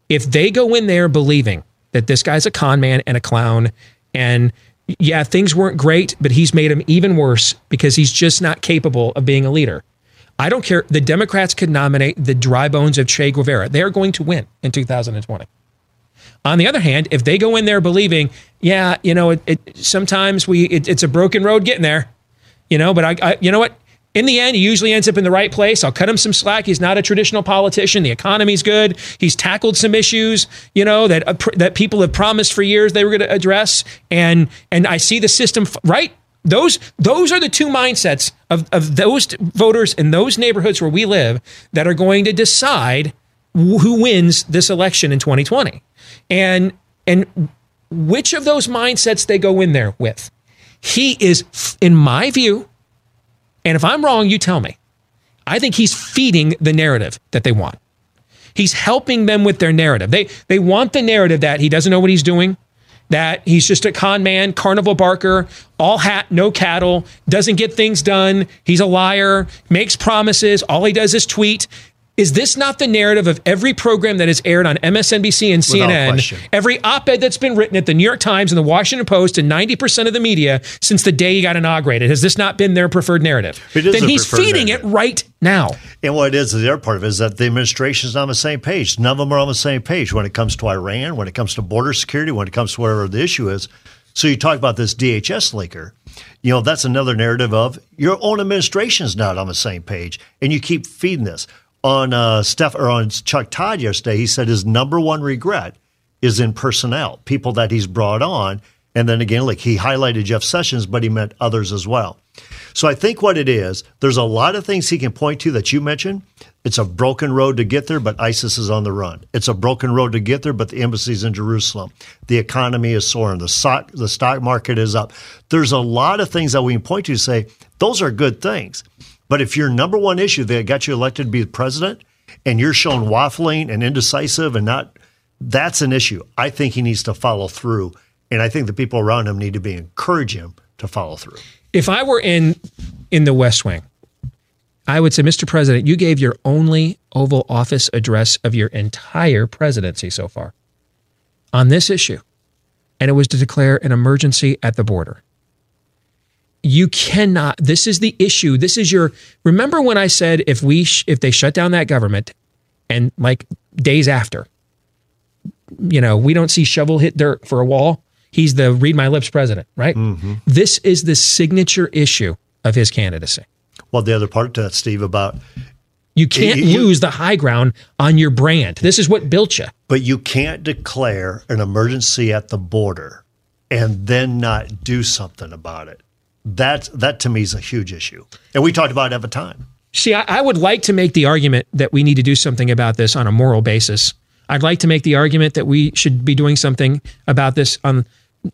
If they go in there believing that this guy's a con man and a clown, and yeah, things weren't great, but he's made them even worse because he's just not capable of being a leader. I don't care. The Democrats could nominate the dry bones of Che Guevara. They're going to win in 2020. On the other hand, if they go in there believing, yeah, you know, it, it sometimes we it, it's a broken road getting there, you know, but I, I, you know what? In the end, he usually ends up in the right place. I'll cut him some slack. He's not a traditional politician. The economy's good. He's tackled some issues, you know, that uh, that people have promised for years they were going to address, and and I see the system right. Those those are the two mindsets of of those voters in those neighborhoods where we live that are going to decide who wins this election in 2020 and and which of those mindsets they go in there with he is in my view and if i'm wrong you tell me i think he's feeding the narrative that they want he's helping them with their narrative they they want the narrative that he doesn't know what he's doing that he's just a con man, carnival barker, all hat, no cattle, doesn't get things done. He's a liar, makes promises. All he does is tweet. Is this not the narrative of every program that has aired on MSNBC and CNN? Every op ed that's been written at the New York Times and the Washington Post and 90% of the media since the day he got inaugurated? Has this not been their preferred narrative? It is then he's feeding narrative. it right now. And what it is, the other part of it is that the administration is not on the same page. None of them are on the same page when it comes to Iran, when it comes to border security, when it comes to whatever the issue is. So you talk about this DHS leaker. You know, that's another narrative of your own administration is not on the same page, and you keep feeding this. On uh, Steph or on Chuck Todd yesterday, he said his number one regret is in personnel, people that he's brought on. And then again, like he highlighted Jeff Sessions, but he meant others as well. So I think what it is, there's a lot of things he can point to that you mentioned. It's a broken road to get there, but ISIS is on the run. It's a broken road to get there, but the embassy's in Jerusalem. The economy is soaring. The stock, the stock market is up. There's a lot of things that we can point to to say those are good things. But if your number one issue that got you elected to be president and you're shown waffling and indecisive and not, that's an issue. I think he needs to follow through. And I think the people around him need to be encourage him to follow through. if I were in in the West Wing, I would say, Mr. President, you gave your only Oval Office address of your entire presidency so far on this issue, and it was to declare an emergency at the border. You cannot. This is the issue. This is your. Remember when I said if we sh- if they shut down that government, and like days after, you know, we don't see shovel hit dirt for a wall. He's the read my lips president, right? Mm-hmm. This is the signature issue of his candidacy. Well, the other part to that, Steve, about You can't You- you- lose the high ground on your brand. This is what built you. but you can't declare an emergency at the border and then not do something about it. That that to me is a huge issue, and we talked about it at the time. See, I, I would like to make the argument that we need to do something about this on a moral basis. I'd like to make the argument that we should be doing something about this on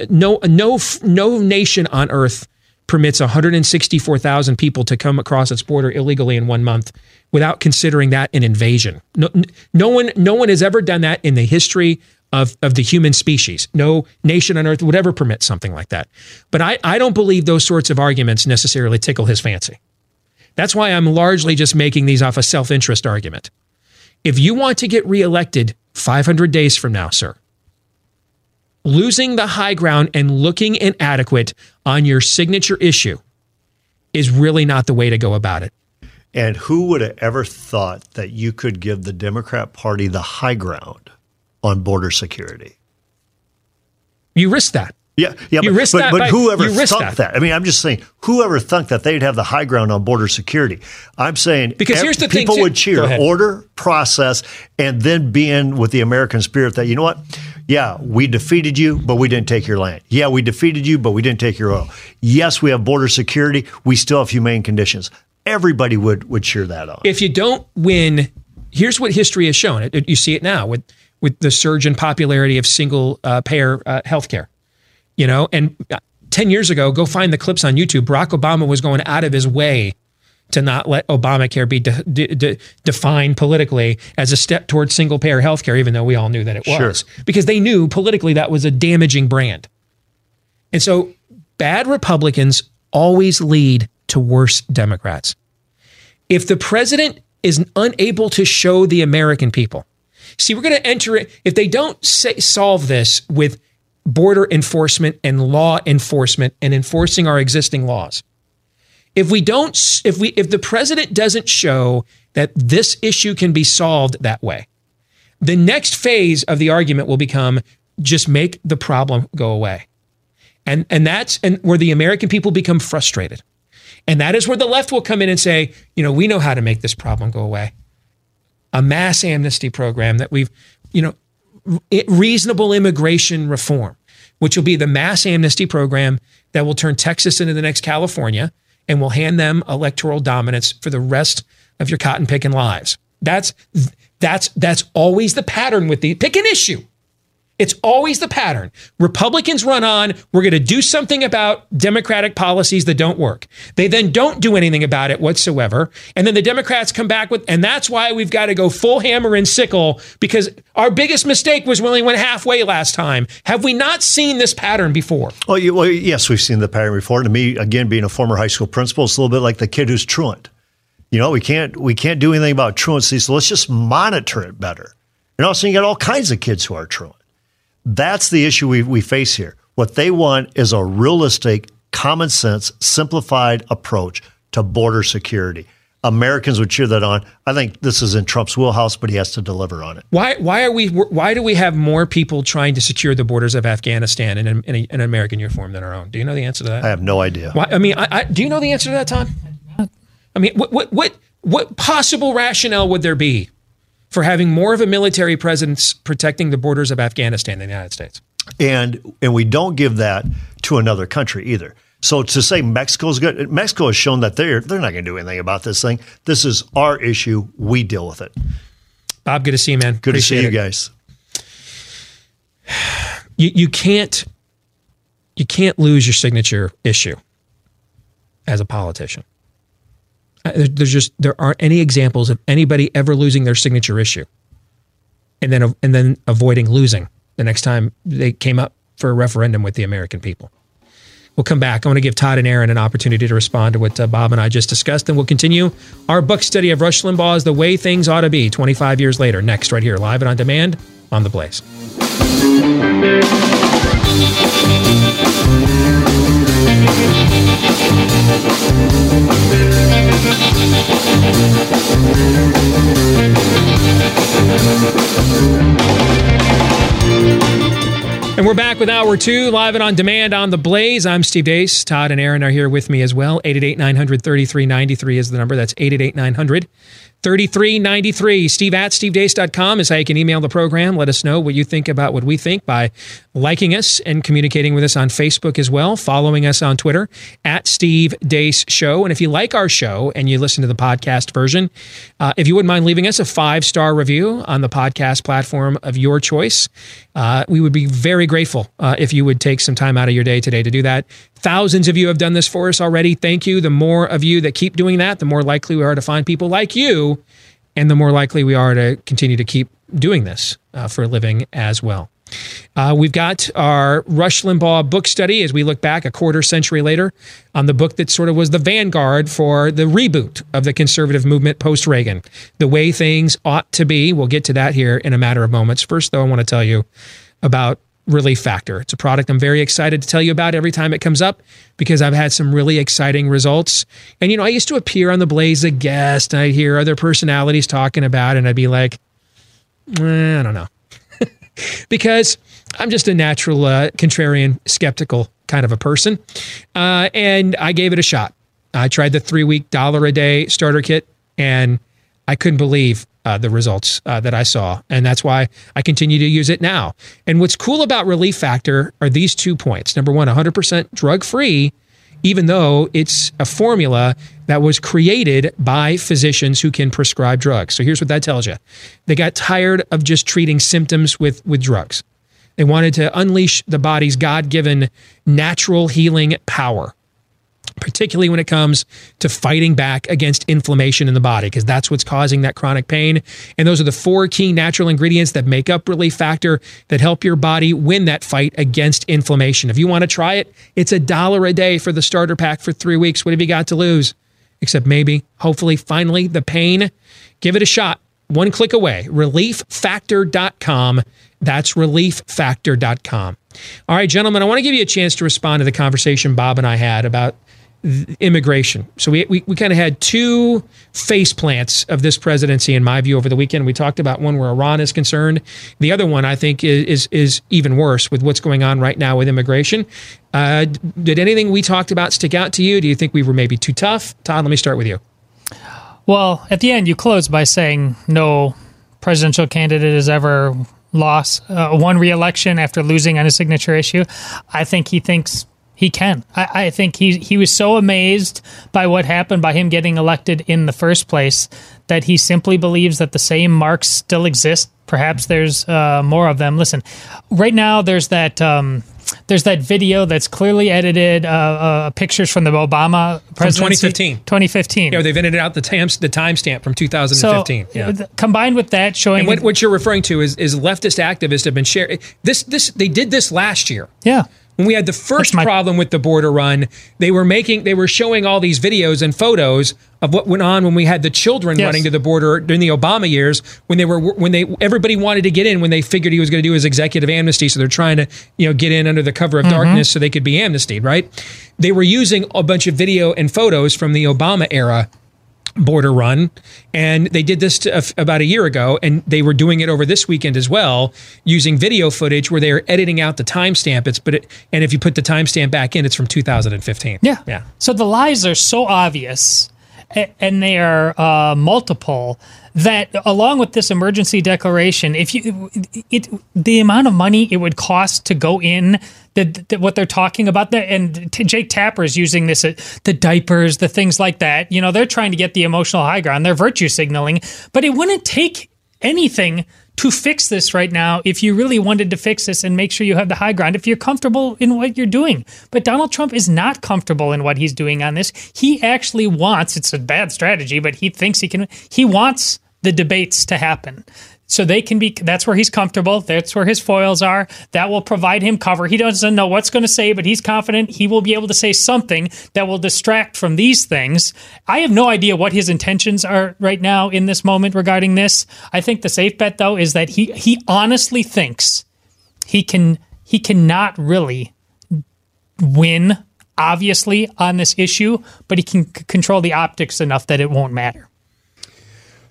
no no no nation on earth permits 164,000 people to come across its border illegally in one month without considering that an invasion. No, no one no one has ever done that in the history of, of the human species. No nation on earth would ever permit something like that. But I, I don't believe those sorts of arguments necessarily tickle his fancy. That's why I'm largely just making these off a self interest argument. If you want to get reelected 500 days from now, sir, losing the high ground and looking inadequate on your signature issue is really not the way to go about it. And who would have ever thought that you could give the Democrat Party the high ground on border security? You risk that. Yeah, yeah, you but, but, but by- whoever thought that. that. I mean, I'm just saying, whoever thunk that they'd have the high ground on border security. I'm saying Because here's the thing, people would cheer order, process, and then be in with the American spirit that you know what? Yeah, we defeated you, but we didn't take your land. Yeah, we defeated you, but we didn't take your oil. Yes, we have border security. We still have humane conditions. Everybody would would cheer that on. if you don't win, here's what history has shown. It, it- you see it now with with the surge in popularity of single uh, payer uh, healthcare. You know, and uh, ten years ago, go find the clips on YouTube. Barack Obama was going out of his way to not let Obamacare be de- de- de- defined politically as a step towards single payer health care, even though we all knew that it Sure. was, because they knew politically that was a damaging brand. And so bad Republicans always lead to worse Democrats. If the president is unable to show the American people, see, we're going to enter it, if they don't say, solve this with border enforcement and law enforcement and enforcing our existing laws, if we don't, if we, if the president doesn't show that this issue can be solved that way, the next phase of the argument will become just make the problem go away. And, and that's and where the American people become frustrated. And that is where the left will come in and say, you know, we know how to make this problem go away. A mass amnesty program that we've, you know, reasonable immigration reform, which will be the mass amnesty program that will turn Texas into the next California and will hand them electoral dominance for the rest of your cotton picking lives. That's that's that's always the pattern with the pick an issue. It's always the pattern. Republicans run on, we're going to do something about Democratic policies that don't work. They then don't do anything about it whatsoever. And then the Democrats come back with, and that's why we've got to go full hammer and sickle because our biggest mistake was when we only went halfway last time. Have we not seen this pattern before? Well, you, well, yes, we've seen the pattern before. To me, again, being a former high school principal, it's a little bit like the kid who's truant. You know, we can't we can't do anything about truancy, so let's just monitor it better. And also, you got all kinds of kids who are truant. That's the issue we, we face here. What they want is a realistic, common sense, simplified approach to border security. Americans would cheer that on. I think this is in Trump's wheelhouse, but he has to deliver on it. Why, why are we? Why do we have more people trying to secure the borders of Afghanistan in, in, a, in an American uniform than our own? Do you know the answer to that? I have no idea. Why, I mean, I, I, do you know the answer to that, Tom? I mean, what, what, what, what possible rationale would there be for having more of a military presence protecting the borders of Afghanistan than the United States? and and we don't give that to another country either. So to say Mexico's good, Mexico has shown that they're they're not going to do anything about this thing. This is our issue. We deal with it. Bob, good to see you, man. Good Appreciate to see it. you guys. You, you can't you can't lose your signature issue as a politician. There- There's just there aren't any examples of anybody ever losing their signature issue, and then and then avoiding losing the next time they came up for a referendum with the American people. We'll come back. I want to give Todd and Aaron an opportunity to respond to what uh, Bob and I just discussed, and we'll continue our book study of Rush Limbaugh's "The Way Things Ought to Be" 25 years later. Next, right here, live and on demand on the Blaze. And we're back with hour two, live and on demand on the Blaze. I'm Steve Deace. Todd and Aaron are here with me as well. 888 900 3393 is the number. That's 888 900 3393. Steve at stevedeace.com is how you can email the program. Let us know what you think about what we think by liking us and communicating with us on Facebook as well, following us on Twitter at Steve Deace Show. And if you like our show and you listen to the podcast version, uh, if you wouldn't mind leaving us a five star review on the podcast platform of your choice, uh, we would be very grateful uh, if you would take some time out of your day today to do that. Thousands of you have done this for us already. Thank you. The more of you that keep doing that, the more likely we are to find people like you, and the more likely we are to continue to keep doing this uh, for a living as well. Uh, we've got our Rush Limbaugh book study as we look back a quarter century later on the book that sort of was the vanguard for the reboot of the conservative movement post Reagan, the way things ought to be. We'll get to that here in a matter of moments. First, though, I want to tell you about Relief Factor. It's a product I'm very excited to tell you about every time it comes up because I've had some really exciting results. And, you know, I used to appear on the Blaze a guest and I'd hear other personalities talking about it and I'd be like, eh, I don't know. because I'm just a natural uh, contrarian, skeptical kind of a person. Uh, and I gave it a shot. I tried the three week dollar a day starter kit and I couldn't believe uh, the results uh, that I saw. And that's why I continue to use it now. And what's cool about Relief Factor are these two points. Number one, 100% drug free, even though it's a formula that was created by physicians who can prescribe drugs. So here's what that tells you they got tired of just treating symptoms with, with drugs. They wanted to unleash the body's God given natural healing power particularly when it comes to fighting back against inflammation in the body, because that's what's causing that chronic pain. And those are the four key natural ingredients that make up Relief Factor that help your body win that fight against inflammation. If you want to try it, it's a dollar a day for the starter pack for three weeks. What have you got to lose? Except maybe, hopefully, finally, the pain. Give it a shot. One click away. ReliefFactor.com. That's ReliefFactor.com. All right, gentlemen, I want to give you a chance to respond to the conversation Bob and I had about immigration. So we, we, we kind of had two face plants of this presidency, in my view, over the weekend. We talked about one where Iran is concerned. The other one, I think, is is, is even worse with what's going on right now with immigration. Uh, did anything we talked about stick out to you? Do you think we were maybe too tough? Todd, let me start with you. Well, at the end, you close by saying no presidential candidate has ever lost uh, one reelection after losing on a signature issue. I think he thinks he can. I, I, think he he was so amazed by what happened by him getting elected in the first place that he simply believes that the same marks still exist. Perhaps there's uh, more of them. Listen, right now there's that. Um, there's that video that's clearly edited, uh, uh, pictures from the Obama presidency. From 2015. 2015. Yeah, they've edited out the time the timestamp from 2015. So, yeah. combined with that, showing and what, what you're referring to is, is leftist activists have been sharing this. This they did this last year. Yeah when we had the first my- problem with the border run, they were making they were showing all these videos and photos of what went on when we had the children yes. running to the border during the Obama years when they were when they everybody wanted to get in when they figured he was going to do his executive amnesty so they're trying to you know get in under the cover of mm-hmm. darkness so they could be amnestied right they were using a bunch of video and photos from the Obama era border run and they did this to, uh, about a year ago and they were doing it over this weekend as well using video footage where they are editing out the timestamp. It's but it, and if you put the timestamp back in it's from 2015 yeah. Yeah. So the lies are so obvious and they are uh, multiple that along with this emergency declaration if you it the amount of money it would cost to go in the, the, what they're talking about there and t- Jake Tapper is using this uh, the diapers the things like that you know they're trying to get the emotional high ground. They're virtue signaling but it wouldn't take anything to fix this right now if you really wanted to fix this and make sure you have the high ground if you're comfortable in what you're doing. But Donald Trump is not comfortable in what he's doing on this. He actually wants, it's a bad strategy, but he thinks he can, he wants the debates to happen so they can be that's where he's comfortable. That's where his foils are. That will provide him cover. He doesn't know what's going to say but he's confident he will be able to say something that will distract from these things. I have no idea what his intentions are right now in this moment regarding this. I think the safe bet though is that he he honestly thinks he can he cannot really win obviously on this issue but he can c- control the optics enough that it won't matter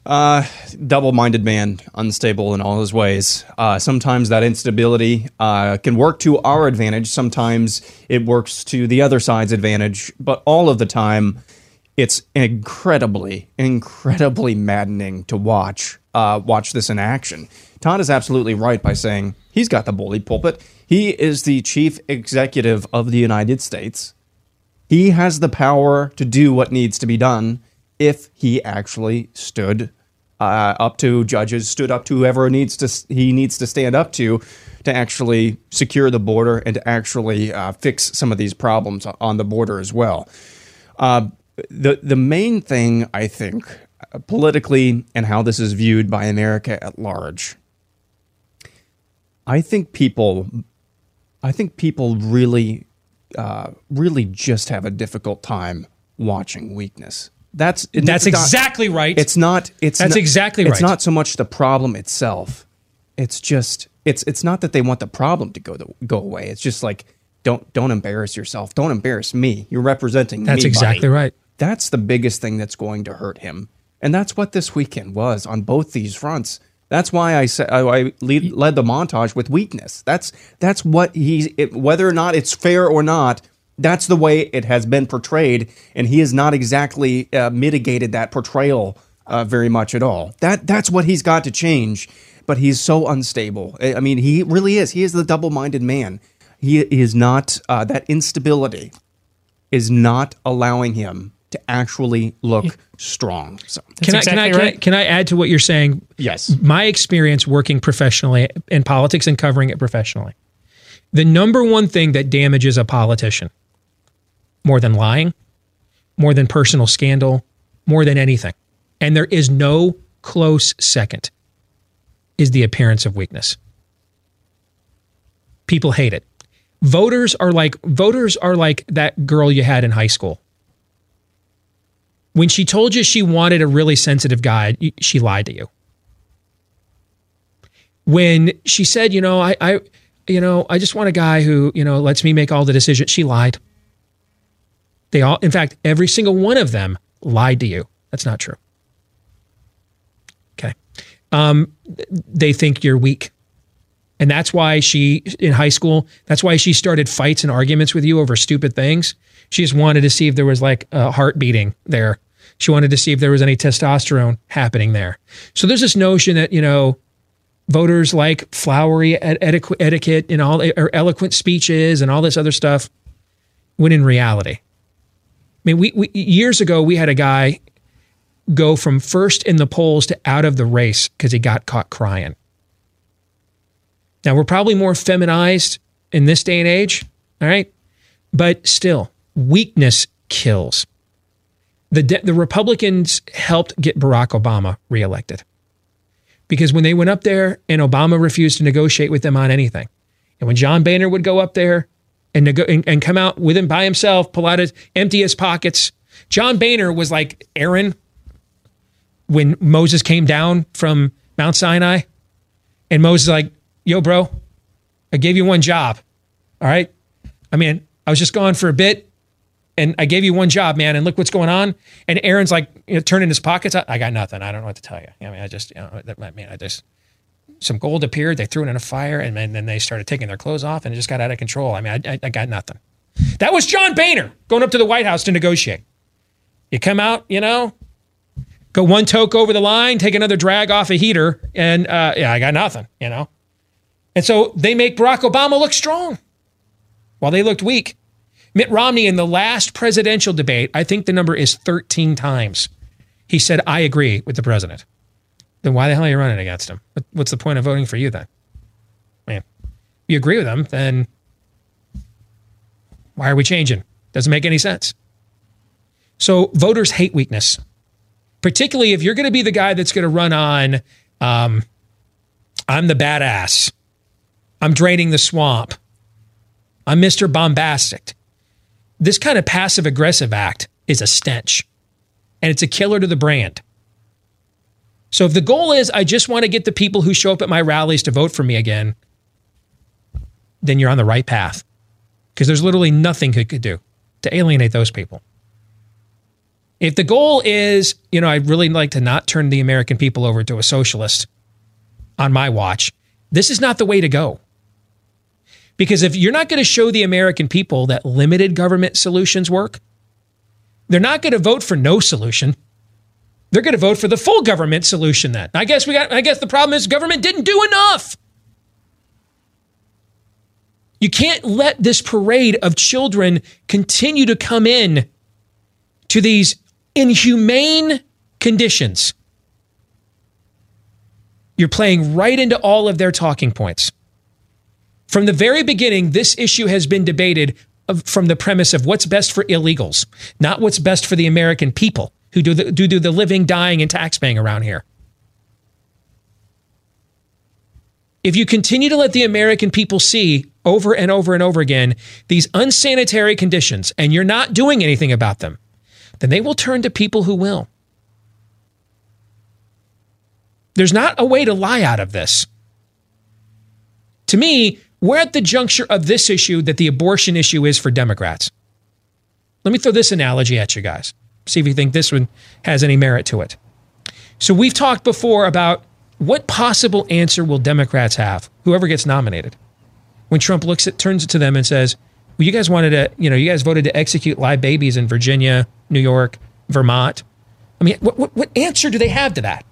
Uh, double-minded man, unstable in all his ways. Uh, sometimes that instability uh, can work to our advantage. Sometimes it works to the other side's advantage. But all of the time, it's incredibly, incredibly maddening to watch. Uh, watch this in action. Todd is absolutely right by saying he's got the bully pulpit. He is the chief executive of the United States. He has the power to do what needs to be done if he actually stood uh, up to judges, stood up to whoever needs to he needs to stand up to to actually secure the border and to actually uh, fix some of these problems on the border as well. Uh, the the main thing I think uh, politically and how this is viewed by America at large. I think people, I think people really, uh, really just have a difficult time watching weakness. That's That's not- exactly right. It's not. It's That's not- exactly right. It's not so much the problem itself. It's just. It's it's not that they want the problem to go the, go away. It's just like don't don't embarrass yourself. Don't embarrass me. You're representing That's me. exactly buddy. right. That's the biggest thing that's going to hurt him, and that's what this weekend was on both these fronts. That's why I said I lead, led the montage with weakness. That's that's what he it, whether or not it's fair or not. That's the way it has been portrayed, and he has not exactly uh, mitigated that portrayal uh, very much at all. That that's what he's got to change. But he's so unstable. I I mean, he really is. He is the double-minded man. He is not uh, that instability is not allowing him to actually look strong. So Can I, can, I, can, I, can I add to what you're saying? Yes. My experience working professionally in politics and covering it professionally. The number one thing that damages a politician more than lying, more than personal scandal, more than anything, and there is no close second, is the appearance of weakness. People hate it. Voters are like voters are like that girl you had in high school when she told you she wanted a really sensitive guy, she lied to you. When she said, you know, I, I, you know, I just want a guy who, you know, lets me make all the decisions, she lied. They all, in fact, every single one of them lied to you. That's not true. Okay. Um, they think you're weak. And that's why she, in high school, that's why she started fights and arguments with you over stupid things. She just wanted to see if there was like a heart beating there. She wanted to see if there was any testosterone happening there. So there's this notion that, you know, voters like flowery et- etiquette, and all, or eloquent speeches and all this other stuff, when in reality, mean, we, we years ago, we had a guy go from first in the polls to out of the race because he got caught crying. Now, we're probably more feminized in this day and age, all right? But still, weakness kills. The, de- the Republicans helped get Barack Obama reelected because when they went up there and Obama refused to negotiate with them on anything, and when John Boehner would go up there and, and, and come out with him by himself, pull out his, empty his pockets, John Boehner was like Aaron when Moses came down from Mount Sinai, and Moses like, "Yo, bro, I gave you one job. All right. I mean, I was just gone for a bit, and I gave you one job, man. And look what's going on." And Aaron's like, you know, turning his pockets. I, I got nothing. I don't know what to tell you. I mean, I just, you know, that, I mean, I just some gold appeared. They threw it in a fire, and then, then they started taking their clothes off, and it just got out of control. I mean, I, I, I got nothing. That was John Boehner going up to the White House to negotiate. You come out, you know, go one toke over the line, take another drag off a heater, and uh, yeah, I got nothing, you know. And so they make Barack Obama look strong while they looked weak. Mitt Romney in the last presidential debate, I think the number is 13 times. He said, I agree with the president. Then why the hell are you running against him? What's the point of voting for you then? Man, you agree with him, then why are we changing? Doesn't make any sense. So voters hate weakness, particularly if you're going to be the guy that's going to run on, um, I'm the badass. I'm draining the swamp. I'm Mr. Bombastic. This kind of passive aggressive act is a stench and it's a killer to the brand. So if the goal is I just want to get the people who show up at my rallies to vote for me again, then you're on the right path because there's literally nothing you could do to alienate those people. If the goal is, you know, I'd really like to not turn the American people over to a socialist on my watch, this is not the way to go. Because if you're not going to show the American people that limited government solutions work, they're not going to vote for no solution. They're going to vote for the full government solution then. I guess we got I guess the problem is government didn't do enough. You can't let this parade of children continue to come in to these inhumane conditions. You're playing right into all of their talking points. From the very beginning, this issue has been debated from the premise of what's best for illegals, not what's best for the American people who do the, do, do the living, dying, and taxpaying around here. If you continue to let the American people see over and over and over again these unsanitary conditions and you're not doing anything about them, then they will turn to people who will. There's not a way to lie out of this. To me, we're at the juncture of this issue that the abortion issue is for Democrats. Let me throw this analogy at you guys. See if you think this one has any merit to it. So, we've talked before about what possible answer will Democrats have, whoever gets nominated, when Trump looks at, turns it to them and says, well, you guys wanted to, you know, you guys voted to execute live babies in Virginia, New York, Vermont. I mean, what, what, what answer do they have to that?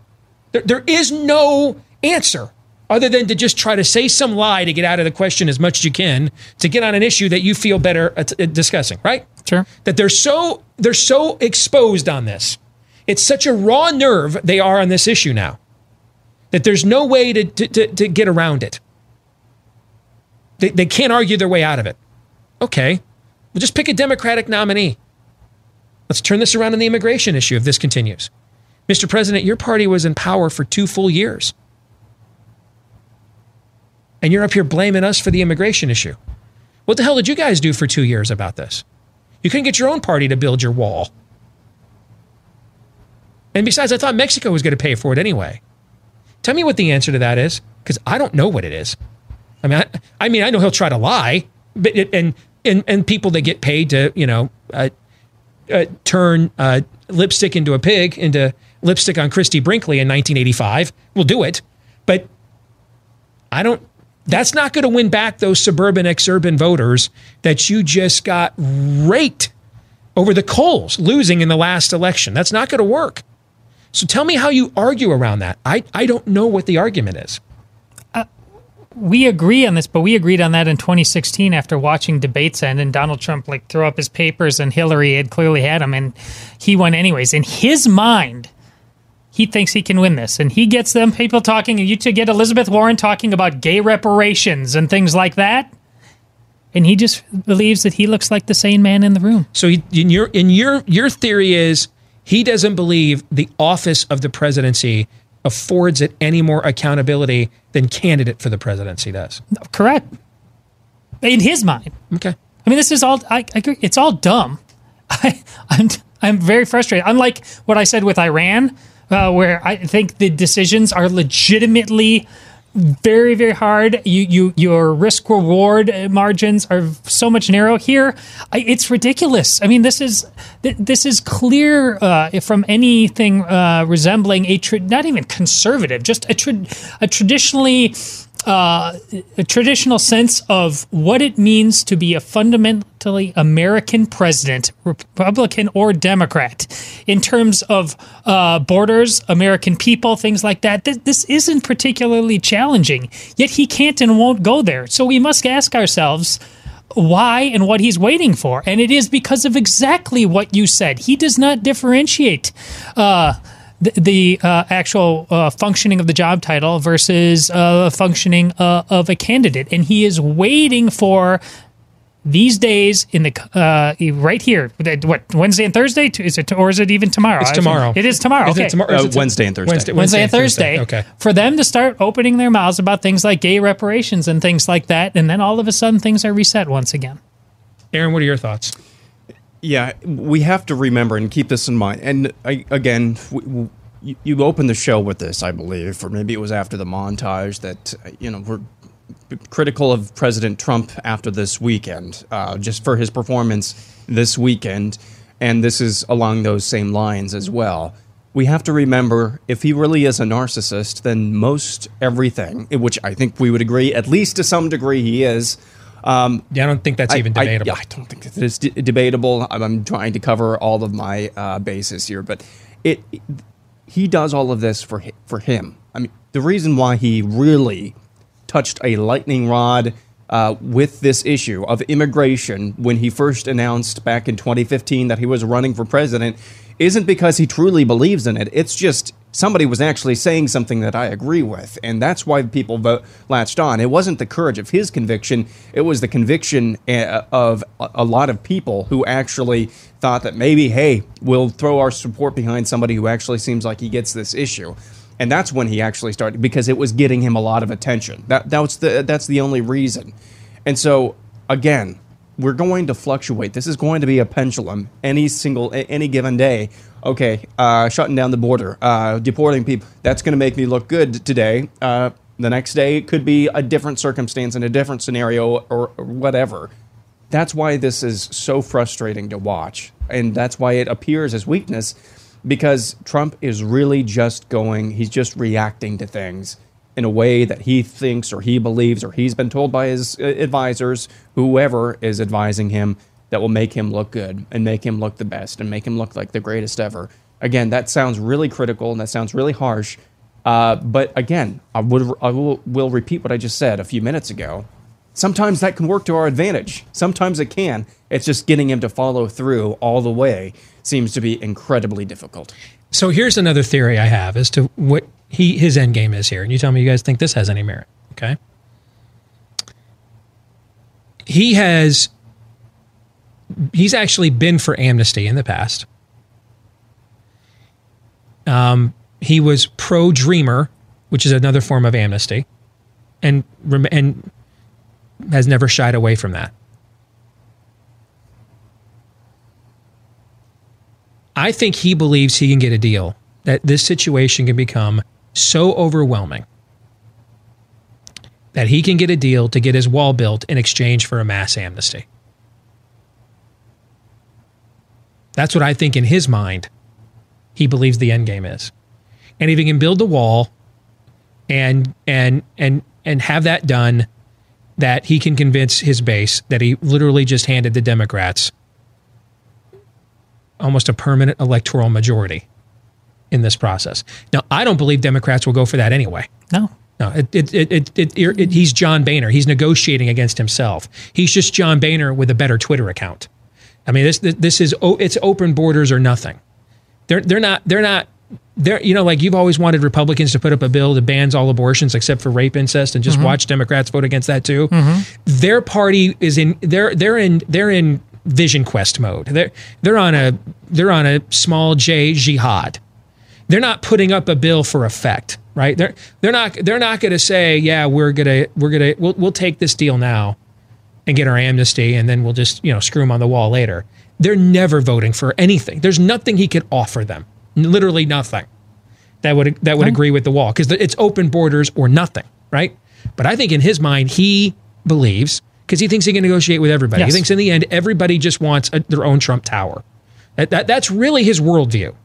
There, there is no answer other than to just try to say some lie to get out of the question as much as you can to get on an issue that you feel better at, at discussing, right? Sure. That they're so they're so exposed on this. It's such a raw nerve they are on this issue now that there's no way to, to, to, to get around it. They, they can't argue their way out of it. Okay, we'll just pick a Democratic nominee. Let's turn this around on the immigration issue if this continues. Mr. President, your party was in power for two full years. And you're up here blaming us for the immigration issue. What the hell did you guys do for two years about this? You couldn't get your own party to build your wall. And besides, I thought Mexico was going to pay for it anyway. Tell me what the answer to that is, because I don't know what it is. I mean, I, I, mean, I know he'll try to lie, but it, and and and people that get paid to you know uh, uh, turn uh, lipstick into a pig into lipstick on Christie Brinkley in 1985 will do it, but I don't. That's not going to win back those suburban exurban voters that you just got raked over the coals losing in the last election. That's not going to work. So tell me how you argue around that. I, I don't know what the argument is uh, we agree on this, but we agreed on that in 2016 after watching debates end and Donald Trump like throw up his papers and Hillary had clearly had him and he won anyways. In his mind, he thinks he can win this and he gets them people talking and you to get Elizabeth Warren talking about gay reparations and things like that. And he just believes that he looks like the sane man in the room. So he, in your in your your theory is he doesn't believe the office of the presidency affords it any more accountability than candidate for the presidency does. Correct. In his mind. Okay. I mean, this is all. I, I agree. It's all dumb. I, I'm I'm very frustrated. Unlike what I said with Iran, uh, where I think the decisions are legitimately very very hard. You you your risk reward margins are so much narrow here. It's ridiculous. I mean this is this is clear uh, from anything uh, resembling a tra- not even conservative just a, tra- a traditionally uh, a traditional sense of what it means to be a fundamentally American president, Republican or Democrat, in terms of uh, borders, American people, things like that. Th- this isn't particularly challenging, yet he can't and won't go there. So we must ask ourselves why and what he's waiting for. And it is because of exactly what you said. He does not differentiate. Uh, the, the uh, actual uh, functioning of the job title versus uh, functioning uh, of a candidate, and he is waiting for these days in the uh, right here. What Wednesday and Thursday? Is it or is it even tomorrow? It's tomorrow. It is tomorrow. Is okay. It tomorrow? Uh, Wednesday and Thursday. Wednesday, Wednesday, and Thursday. Thursday. Okay. For them to start opening their mouths about things like gay reparations and things like that, and then all of a sudden things are reset once again. Aaron, what are your thoughts? Yeah, we have to remember and keep this in mind. And I, again, we, you, you opened the show with this, I believe, or maybe it was after the montage that you know we're critical of President Trump after this weekend, uh, just for his performance this weekend. and this is along those same lines as well. We have to remember if he really is a narcissist, then most everything, which I think we would agree, at least to some degree, he is. Um, yeah, I don't think that's I- even I- debatable. yeah, I don't think that it's de- debatable. I'm, I'm trying to cover all of my uh, bases here, but it, it- he does all of this for for him. I mean, the reason why he really touched a lightning rod uh, with this issue of immigration when he first announced back in 2015 that he was running for president isn't because he truly believes in it. It's just somebody was actually saying something that I agree with, and that's why people vote, latched on. It wasn't the courage of his conviction; it was the conviction uh, of a a lot of people who actually thought that maybe, hey, we'll throw our support behind somebody who actually seems like he gets this issue. And that's when he actually started because it was getting him a lot of attention. That that's the that's the only reason. And so again, we're going to fluctuate. This is going to be a pendulum any single any given day. Okay, uh, shutting down the border, uh, deporting people. That's going to make me look good today. Uh, the next day it could be a different circumstance and a different scenario or, or whatever. That's why this is so frustrating to watch, and that's why it appears as weakness because Trump is really just going, he's just reacting to things in a way that he thinks or he believes or he's been told by his uh, advisors, whoever is advising him, that will make him look good and make him look the best and make him look like the greatest ever. Again, that sounds really critical and that sounds really harsh. Uh, but again, I would I will, will repeat what I just said a few minutes ago. Sometimes that can work to our advantage. Sometimes it can. It's just getting him to follow through all the way seems to be incredibly difficult. So here's another theory I have as to what he his end game is here, and you tell me you guys think this has any merit. Okay. He has he's actually been for amnesty in the past. Um, he was pro dreamer, which is another form of amnesty, and and has never shied away from that. I think he believes he can get a deal that this situation can become so overwhelming that he can get a deal to get his wall built in exchange for a mass amnesty. That's what I think in his mind he believes the end game is. And if he can build the wall and and and and have that done that he can convince his base that he literally just handed the Democrats almost a permanent electoral majority in this process. Now, I don't believe Democrats will go for that anyway. No. No, it, it, it, it, he's John Boehner. He's negotiating against himself. He's just John Boehner with a better Twitter account. I mean, this this, is oh, it's open borders or nothing. They're they're not they're not they're you know like you've always wanted Republicans to put up a bill that bans all abortions except for rape incest and just Mhm. watch Democrats vote against that too. Mhm. Their party is in they're they're in they're in vision quest mode. They're they're on a they're on a small J jihad. They're not putting up a bill for effect, right? They're they're not they're not going to say, yeah, we're gonna we're gonna we'll we'll take this deal now and get our amnesty, and then we'll just you know screw them on the wall later. They're never voting for anything. There's nothing he could offer them. Literally nothing that would that would agree with the wall because it's open borders or nothing, right? But I think in his mind he believes because he thinks he can negotiate with everybody. He thinks in the end everybody just wants a, their own Trump Tower. That, that that's really his worldview.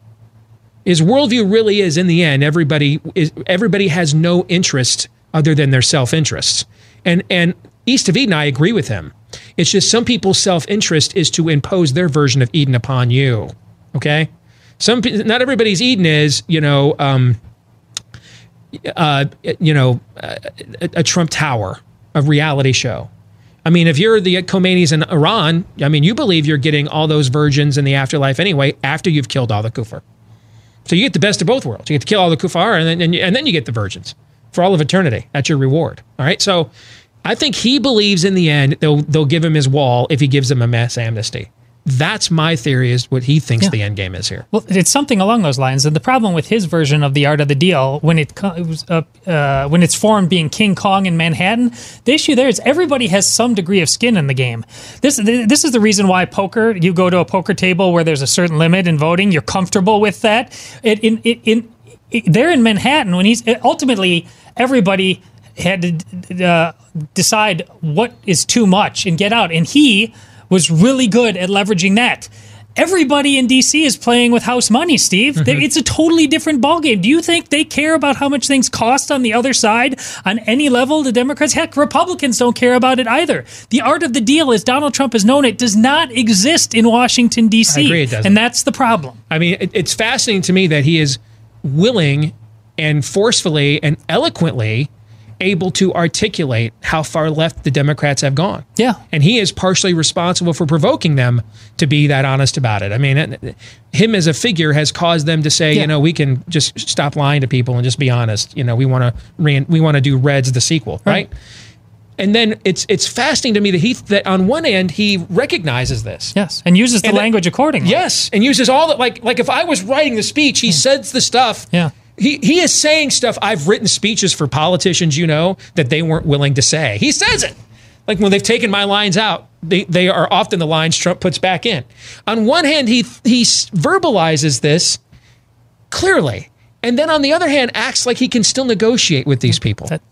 His worldview really is in the end everybody is everybody has no interest other than their self interests. And and East of Eden, I agree with him. It's just some people's self interest is to impose their version of Eden upon you. Okay, some not everybody's Eden is you know um, uh, you know a, a Trump Tower, a reality show. I mean, if you're the Khomeinis in Iran, I mean, you believe you're getting all those virgins in the afterlife anyway after you've killed all the kuffar. So you get the best of both worlds. You get to kill all the kuffar, and then and, and then you get the virgins for all of eternity. That's your reward. All right. So I think he believes in the end they'll they'll give him his wall if he gives them a mass amnesty. That's my theory. Is what he thinks Yeah. the end game is here. Well, it's something along those lines. And the problem with his version of the art of the deal, when it comes up, uh, when it's formed being King Kong in Manhattan, the issue there is everybody has some degree of skin in the game. This this is the reason why poker. You go to a poker table where there's a certain limit in voting. You're comfortable with that. It, in in, in, it, there in Manhattan, when he's ultimately everybody had to uh, decide what is too much and get out, and he was really good at leveraging that everybody in DC is playing with house money, Steve. They- mm-hmm. It's a totally different ballgame. Do you think they care about how much things cost on the other side on any level? The Democrats, heck, Republicans don't care about it either. The art of the deal, as Donald Trump has known it, does not exist in Washington D.C. I agree it doesn't. and that's the problem. I mean, it's fascinating to me that he is willing and forcefully and eloquently able to articulate how far left the Democrats have gone. Yeah. And he is partially responsible for provoking them to be that honest about it. I mean, it, him as a figure has caused them to say, Yeah. you know, we can just stop lying to people and just be honest. You know, we want to re- we want to do Reds the sequel, right? And then it's it's fascinating to me that he that on one end he recognizes this. Yes, and uses the And that- language accordingly. Yes, and uses all that like like if I was writing the speech, he says the stuff. Yeah. He he is saying stuff. I've written speeches for politicians, you know, that they weren't willing to say. He says it. Like when they've taken my lines out, they, they are often the lines Trump puts back in. On one hand, he he verbalizes this clearly, and then on the other hand, acts like he can still negotiate with these people. That-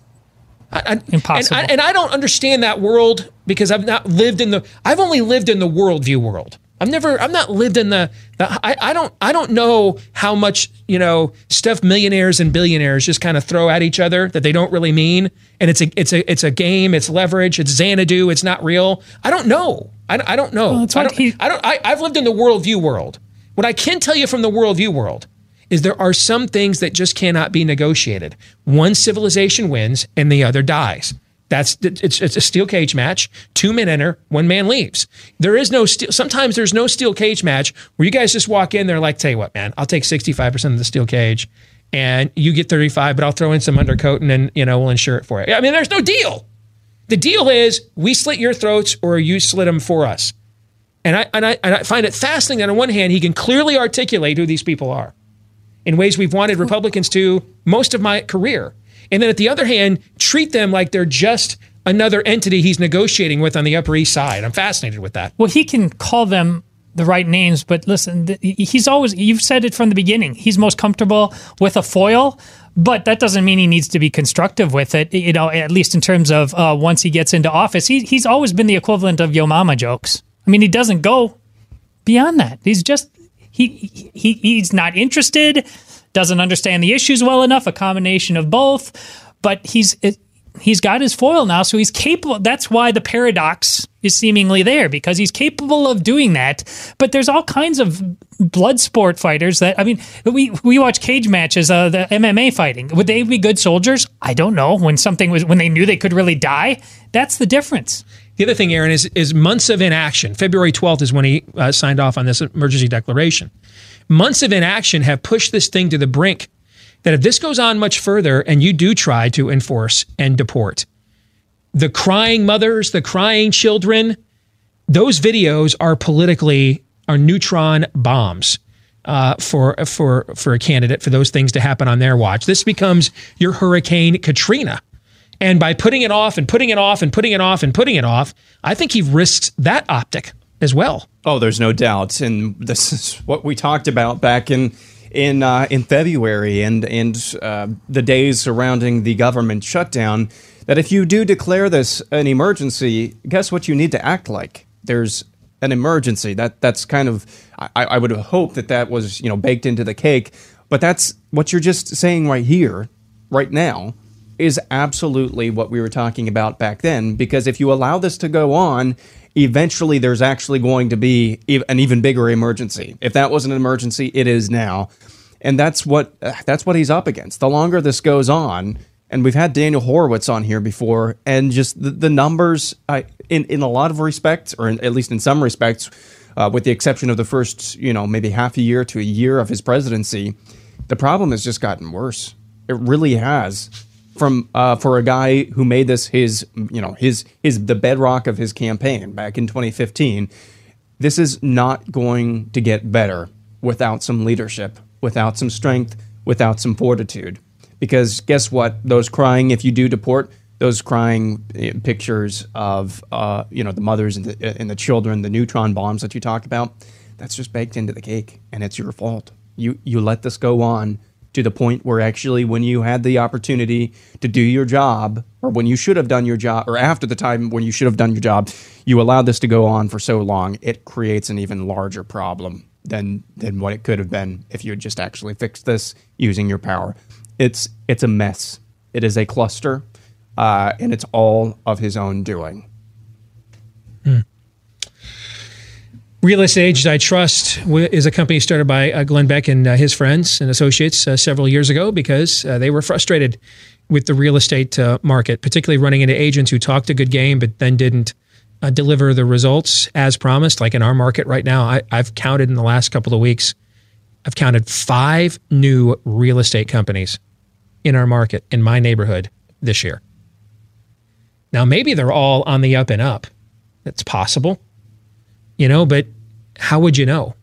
I, I, Impossible. And I, and I don't understand that world because I've not lived in the. I've only lived in the worldview world. I've never. I've not lived in the. the I, I don't. I don't know how much you know stuff millionaires and billionaires just kind of throw at each other that they don't really mean, and it's a. It's a. It's a game. It's leverage. It's Xanadu. It's not real. I don't know. I, I don't know. Well, that's I don't. he- I don't. I, I've lived in the worldview world. What I can tell you from the worldview world is there are some things that just cannot be negotiated. One civilization wins and the other dies. That's it's it's a steel cage match. Two men enter, one man leaves. There is no steel. Sometimes there's no steel cage match where you guys just walk in. They're like, tell you what, man, I'll take sixty five percent of the steel cage, and you get thirty five, but I'll throw in some undercoat and then you know we'll insure it for you. I mean, there's no deal. The deal is we slit your throats or you slit them for us. And I, and I, and I find it fascinating that on one hand, he can clearly articulate who these people are in ways we've wanted Republicans to most of my career. And then at the other hand, treat them like they're just another entity he's negotiating with on the Upper East Side. I'm fascinated with that. Well, he can call them the right names, but listen, he's always, you've said it from the beginning, he's most comfortable with a foil, but that doesn't mean he needs to be constructive with it, you know, at least in terms of uh, once he gets into office. He, he's always been the equivalent of yo mama jokes. I mean, he doesn't go beyond that. He's just, he, he he's not interested, doesn't understand the issues well enough, a combination of both, but he's, it, he's got his foil now, so he's capable. That's why the paradox is seemingly there because he's capable of doing that. But there's all kinds of blood sport fighters that I mean, we we watch cage matches, uh, the MMA fighting. Would they be good soldiers? I don't know. When something was when they knew they could really die, that's the difference. The other thing, Aaron, is is months of inaction. February 12th is when he uh, signed off on this emergency declaration. Months of inaction have pushed this thing to the brink that if this goes on much further and you do try to enforce and deport, the crying mothers, the crying children, those videos are politically are neutron bombs uh, for for for a candidate for those things to happen on their watch. This becomes your Hurricane Katrina. And by putting it off and putting it off and putting it off and putting it off, I think he risks that optic as well. Oh, there's no doubt, and this is what we talked about back in in uh, in February and and uh, the days surrounding the government shutdown. That if you do declare this an emergency, guess what you need to act like? There's an emergency. That that's kind of I, I would hope that that was you know baked into the cake, but that's what you're just saying right here, right now is absolutely what we were talking about back then. Because if you allow this to go on, eventually there's actually going to be an even bigger emergency. If that wasn't an emergency, it is now, and that's what uh, that's what he's up against. The longer this goes on, and we've had Daniel Horowitz on here before, and just the, the numbers, I, in in a lot of respects, or in, at least in some respects, uh, with the exception of the first, you know, maybe half a year to a year of his presidency, the problem has just gotten worse. It really has from uh, for a guy who made this his you know his his the bedrock of his campaign back in 2015 this is not going to get better without some leadership without some strength without some fortitude. Because guess what? Those crying if you do deport those crying eh, pictures of uh, you know the mothers and the, and the children the neutron bombs that you talk about that's just baked into the cake and it's your fault. You you let this go on to the point where actually, when you had the opportunity to do your job, or when you should have done your job, or after the time when you should have done your job, you allowed this to go on for so long, it creates an even larger problem than than what it could have been if you had just actually fixed this using your power. It's it's a mess. It is a cluster, uh, and it's all of his own doing. Real Estate Agents I Trust is a company started by uh, Glenn Beck and uh, his friends and associates uh, several years ago because they were frustrated with the real estate market, particularly running into agents who talked a good game but then didn't deliver the results as promised. Like in our market right now, I, I've counted in the last couple of weeks, I've counted five new real estate companies in our market in my neighborhood this year. Now, maybe they're all on the up and up. That's possible you know, but how would you know?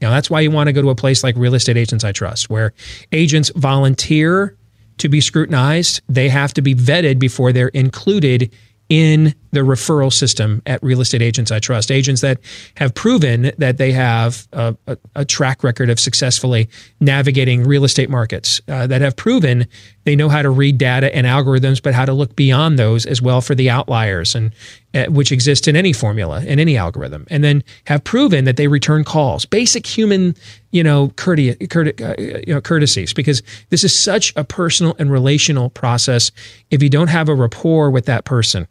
Now, that's why you want to go to a place like Real Estate Agents I Trust, where agents volunteer to be scrutinized. They have to be vetted before they're included in the referral system at Real Estate Agents I Trust. Agents that have proven that they have a, a, a track record of successfully navigating real estate markets, uh, that have proven they know how to read data and algorithms, but how to look beyond those as well for the outliers and uh, which exist in any formula in any algorithm, and then have proven that they return calls, basic human, you know, courte- uh, you know, courtesies, because this is such a personal and relational process. If you don't have a rapport with that person,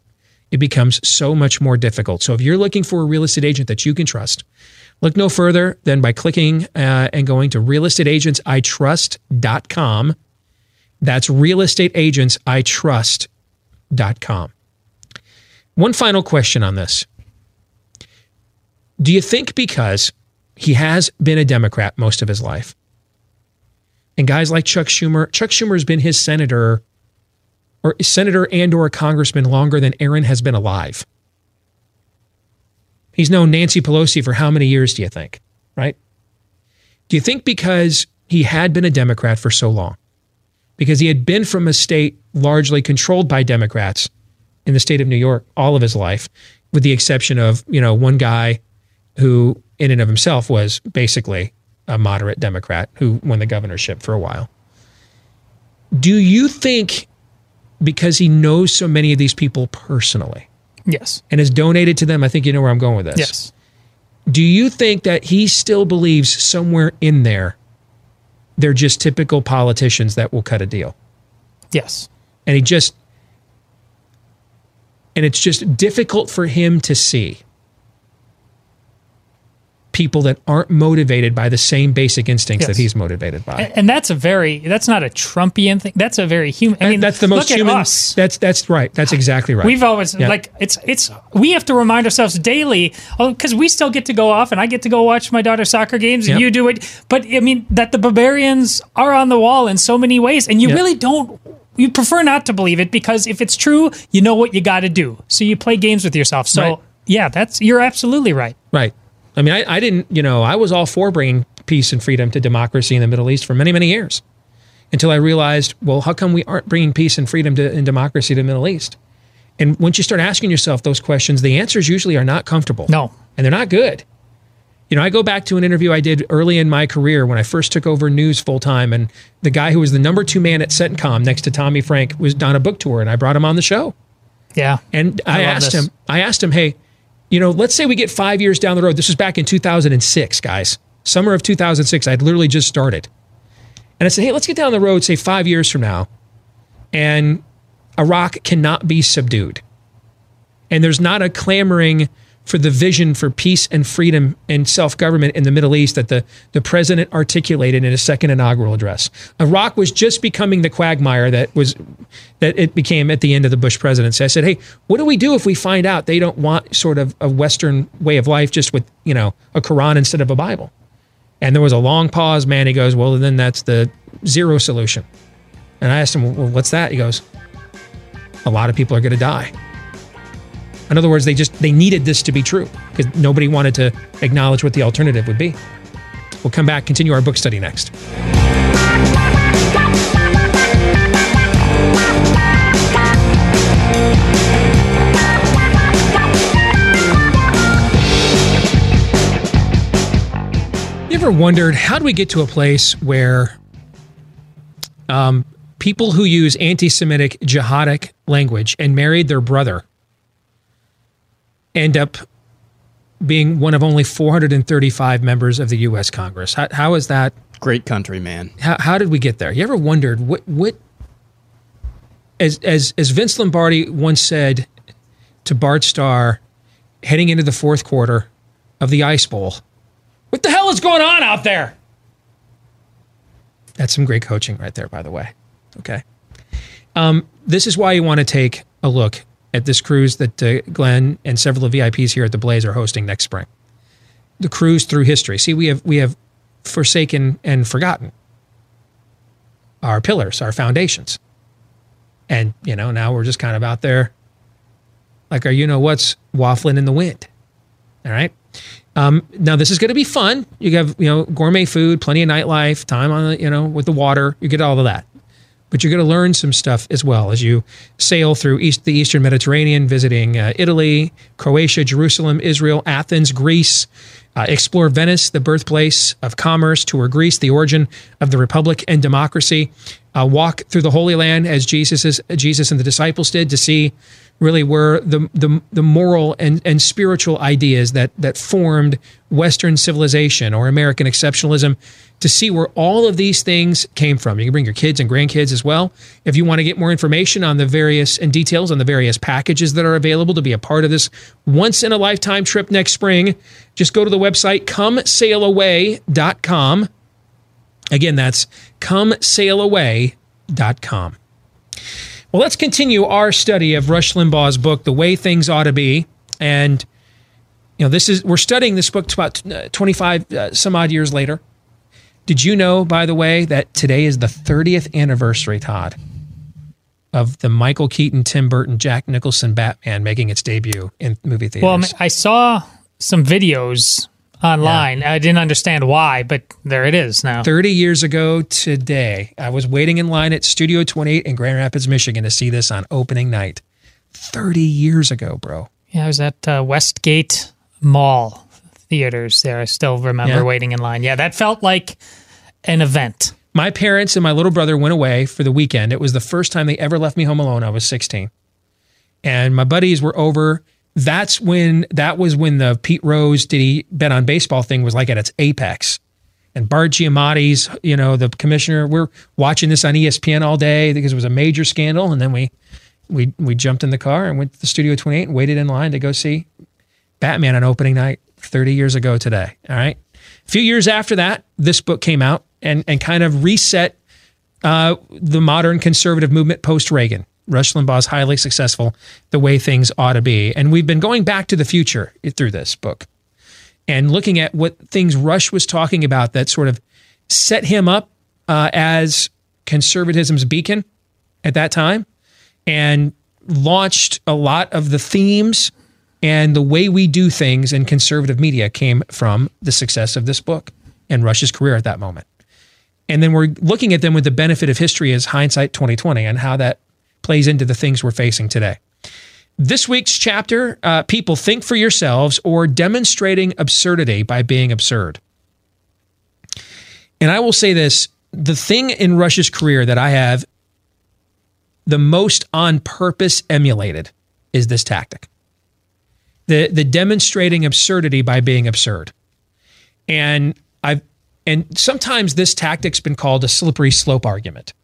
it becomes so much more difficult. So if you're looking for a real estate agent that you can trust, look no further than by clicking uh, and going to realestateagentsitrust.com. That's realestateagentsitrust.com. One final question on this. Do you think because he has been a Democrat most of his life, and guys like Chuck Schumer, Chuck Schumer has been his senator or senator and or a congressman longer than Aaron has been alive. He's known Nancy Pelosi for how many years do you think? Right? Do you think because he had been a Democrat for so long, because he had been from a state largely controlled by Democrats in the state of New York all of his life, with the exception of, you know, one guy who in and of himself was basically a moderate Democrat who won the governorship for a while. Do you think because he knows so many of these people personally Yes. and has donated to them, I think you know where I'm going with this. Yes. Do you think that he still believes somewhere in there they're just typical politicians that will cut a deal? Yes. And he just and it's just difficult for him to see people that aren't motivated by the same basic instincts Yes. that he's motivated by. And, and that's a very that's not a Trumpian thing. That's a very human. I mean, that's the most human. Us. That's that's right. That's exactly right. We've always Yeah. like it's it's we have to remind ourselves daily oh, because we still get to go off and I get to go watch my daughter's soccer games and Yep. you do it. But I mean that the barbarians are on the wall in so many ways, and you Yep. really don't. You prefer not to believe it because if it's true, you know what you got to do. So you play games with yourself. So Right. yeah, that's you're absolutely right. Right. I mean, I, I didn't, you know, I was all for bringing peace and freedom to democracy in the Middle East for many, many years until I realized, well, how come we aren't bringing peace and freedom to, and democracy to the Middle East? And once you start asking yourself those questions, the answers usually are not comfortable. No. And they're not good. You know, I go back to an interview I did early in my career when I first took over news full time, and the guy who was the number two man at CENTCOM next to Tommy Frank was on a book tour, and I brought him on the show. Yeah. And I, I asked this. him, I asked him, hey, you know, let's say we get five years down the road. This was back in 2006, guys. Summer of 2006. I'd literally just started. And I said, hey, let's get down the road, say five years from now, and Iraq cannot be subdued. And there's not a clamoring for the vision for peace and freedom and self government in the Middle East that the, the president articulated in his second inaugural address. Iraq was just becoming the quagmire that was that it became at the end of the Bush presidency. I said, "Hey, what do we do if we find out they don't want sort of a Western way of life, just with you know a Quran instead of a Bible?" And there was a long pause. Man, he goes, "Well, then that's the zero solution." And I asked him, "Well, what's that?" He goes, "A lot of people are going to die." In other words, they just they needed this to be true because nobody wanted to acknowledge what the alternative would be. We'll come back, continue our book study next. You ever wondered how do we get to a place where Um, people who use anti Semitic jihadic language and married their brother end up being one of only 435 members of the U.S. Congress. How, how is that? Great country, man. How, how did we get there? You ever wondered what, what as, as, as Vince Lombardi once said to Bart Starr heading into the fourth quarter of the Ice Bowl, what the hell is going on out there? That's some great coaching right there, by the way. Okay. Um, this is why you want to take a look at this cruise that uh, Glenn and several of the VIPs here at the Blaze are hosting next spring. The cruise through history. See, we have we have forsaken and forgotten our pillars, our foundations, and you know now we're just kind of out there, like our you know what's waffling in the wind. All right. Um, now this is going to be fun. You have you know gourmet food, plenty of nightlife, time on you know with the water. You get all of that but you're going to learn some stuff as well as you sail through East, the Eastern Mediterranean, visiting uh, Italy, Croatia, Jerusalem, Israel, Athens, Greece. Uh, explore Venice, the birthplace of commerce. Tour Greece, the origin of the republic and democracy. Uh, walk through the Holy Land as Jesus is, Jesus and the disciples did to see really where the the, the moral and, and spiritual ideas that that formed Western civilization or American exceptionalism to see where all of these things came from. You can bring your kids and grandkids as well. If you want to get more information on the various and details on the various packages that are available to be a part of this once in a lifetime trip next spring, just go to the website comesailaway.com. Again, that's comesailaway.com. Well, let's continue our study of Rush Limbaugh's book, The Way Things Ought to Be. And, you know, this is, we're studying this book about uh, 25 uh, some odd years later. Did you know, by the way, that today is the 30th anniversary, Todd, of the Michael Keaton, Tim Burton, Jack Nicholson Batman making its debut in movie theaters? Well, I saw some videos online. Yeah. I didn't understand why, but there it is now. 30 years ago today, I was waiting in line at Studio 28 in Grand Rapids, Michigan to see this on opening night. 30 years ago, bro. Yeah, I was at uh, Westgate Mall theaters there. I still remember yeah. waiting in line. Yeah, that felt like an event. My parents and my little brother went away for the weekend. It was the first time they ever left me home alone. I was 16. And my buddies were over. That's when that was when the Pete Rose did he bet on baseball thing was like at its apex. And Bart Giamatti's, you know, the commissioner, we're watching this on ESPN all day because it was a major scandal. And then we we we jumped in the car and went to the Studio 28 and waited in line to go see Batman on opening night 30 years ago today. All right. A few years after that, this book came out and, and kind of reset uh, the modern conservative movement post Reagan. Rush Limbaugh's highly successful, The Way Things Ought to Be. And we've been going back to the future through this book and looking at what things Rush was talking about that sort of set him up uh, as conservatism's beacon at that time and launched a lot of the themes and the way we do things in conservative media came from the success of this book and Rush's career at that moment. And then we're looking at them with the benefit of history as hindsight 2020 and how that plays into the things we're facing today. This week's chapter uh, People Think for Yourselves or Demonstrating Absurdity by Being Absurd. And I will say this the thing in Rush's career that I have the most on purpose emulated is this tactic the the demonstrating absurdity by being absurd. And I've and sometimes this tactic's been called a slippery slope argument.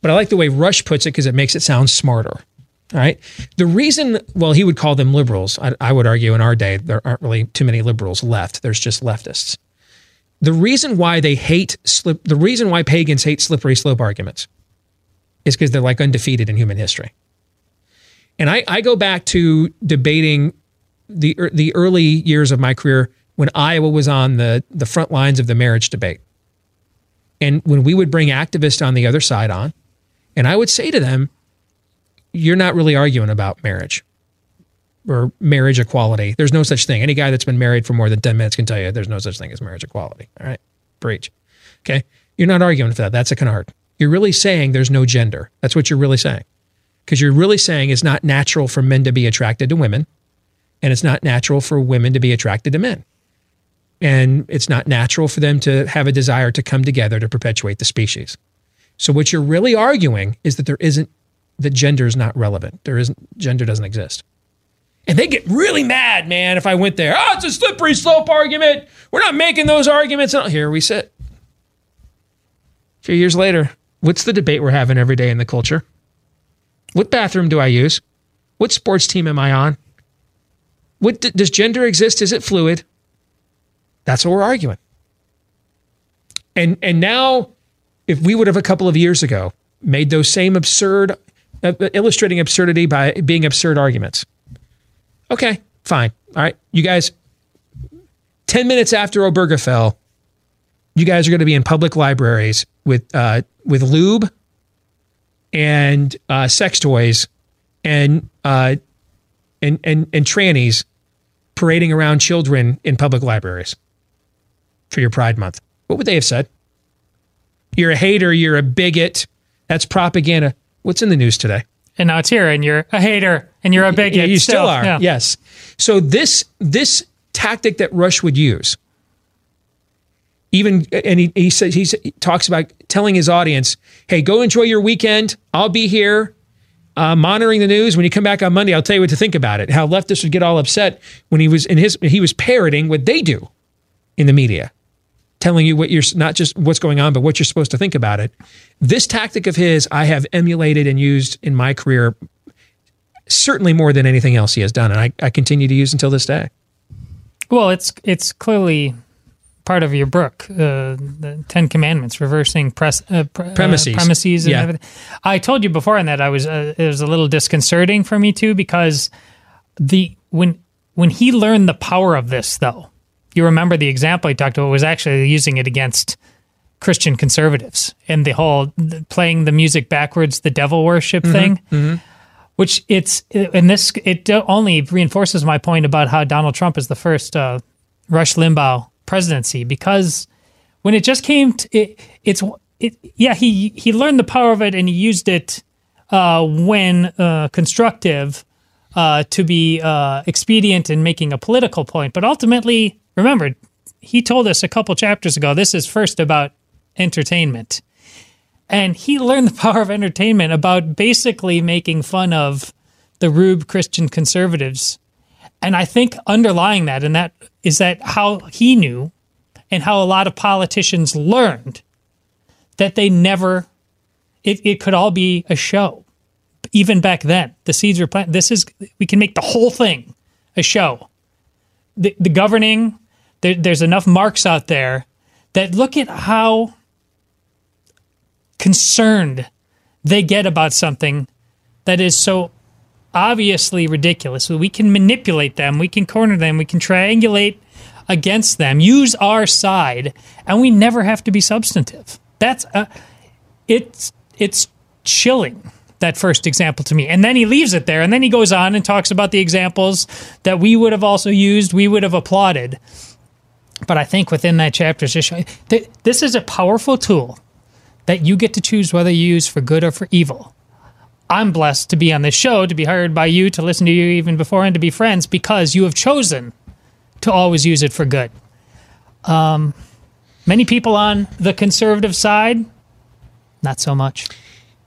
But I like the way Rush puts it because it makes it sound smarter. All right. The reason, well, he would call them liberals. I, I, would argue in our day, there aren't really too many liberals left. There's just leftists. The reason why they hate slip, the reason why pagans hate slippery slope arguments is because they're like undefeated in human history. And I, I go back to debating the the early years of my career when Iowa was on the the front lines of the marriage debate. And when we would bring activists on the other side on, and I would say to them, you're not really arguing about marriage or marriage equality. There's no such thing. Any guy that's been married for more than 10 minutes can tell you there's no such thing as marriage equality. All right. Breach. Okay. You're not arguing for that. That's a canard. You're really saying there's no gender. That's what you're really saying because you're really saying it's not natural for men to be attracted to women and it's not natural for women to be attracted to men. And it's not natural for them to have a desire to come together to perpetuate the species. So what you're really arguing is that there isn't that gender is not relevant. There isn't gender doesn't exist. And they get really mad, man, if I went there. Oh, it's a slippery slope argument. We're not making those arguments. And here we sit. A few years later, what's the debate we're having every day in the culture? What bathroom do I use? What sports team am I on? What does gender exist? Is it fluid? That's what we're arguing. And and now, if we would have a couple of years ago made those same absurd, uh, illustrating absurdity by being absurd arguments, okay, fine, all right, you guys. Ten minutes after Obergefell, you guys are going to be in public libraries with uh, with lube and uh, sex toys and uh, and and and trannies parading around children in public libraries for your Pride Month. What would they have said? You're a hater. You're a bigot. That's propaganda. What's in the news today? And now it's here, and you're a hater, and you're a bigot. You still, still are. Yeah. Yes. So this this tactic that Rush would use, even and he he says he talks about telling his audience, "Hey, go enjoy your weekend. I'll be here." Uh, monitoring the news. When you come back on Monday, I'll tell you what to think about it. How leftists would get all upset when he was in his he was parroting what they do in the media, telling you what you're not just what's going on, but what you're supposed to think about it. This tactic of his, I have emulated and used in my career, certainly more than anything else he has done, and I, I continue to use until this day. Well, it's it's clearly part of your book, uh, the Ten Commandments, reversing press, uh, pre- uh, Premises. premises, and Yeah. everything. I told you before in that I was uh, it was a little disconcerting for me too because the when when he learned the power of this though, you remember the example he talked about was actually using it against Christian conservatives and the whole playing the music backwards, the devil worship thing which it's and this it only reinforces my point about how Donald Trump is the first uh, Rush Limbaugh presidency because when it just came to it, it's it yeah he he learned the power of it and he used it uh, when uh, constructive uh, to be uh, expedient in making a political point but ultimately remember he told us a couple chapters ago this is first about entertainment. And he learned the power of entertainment about basically making fun of the rube christian conservatives. And i think underlying that and that is that how he knew and how a lot of politicians learned that they never it, it could all be a show. Even back then the seeds were planted. This is we can make the whole thing a show. The, the governing there, there's enough marks out there that look at how concerned they get about something that is so obviously ridiculous. We can manipulate them, we can corner them, we can triangulate against them, use our side, and we never have to be substantive. That's uh, it's it's chilling that first example to me. And then he leaves it there and then he goes on and talks about the examples that we would have also used, we would have applauded. But I think within that chapter, it's just showing this is a powerful tool that you get to choose whether you use for good or for evil. I'm blessed to be on this show, to be hired by you, to listen to you even before, and to be friends because you have chosen to always use it for good. Um, many people on the conservative side, not so much.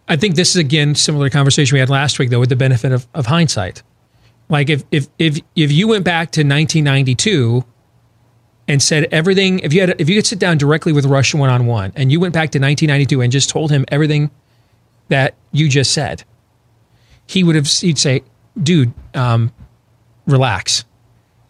I think this is again similar to conversation we had last week, though, with the benefit of, of hindsight. Like if if if if you went back to 1992 and said everything, if you had if you could sit down directly with Russia one on one, and you went back to 1992 and just told him everything that you just said, he would have he'd say, "Dude, um, relax."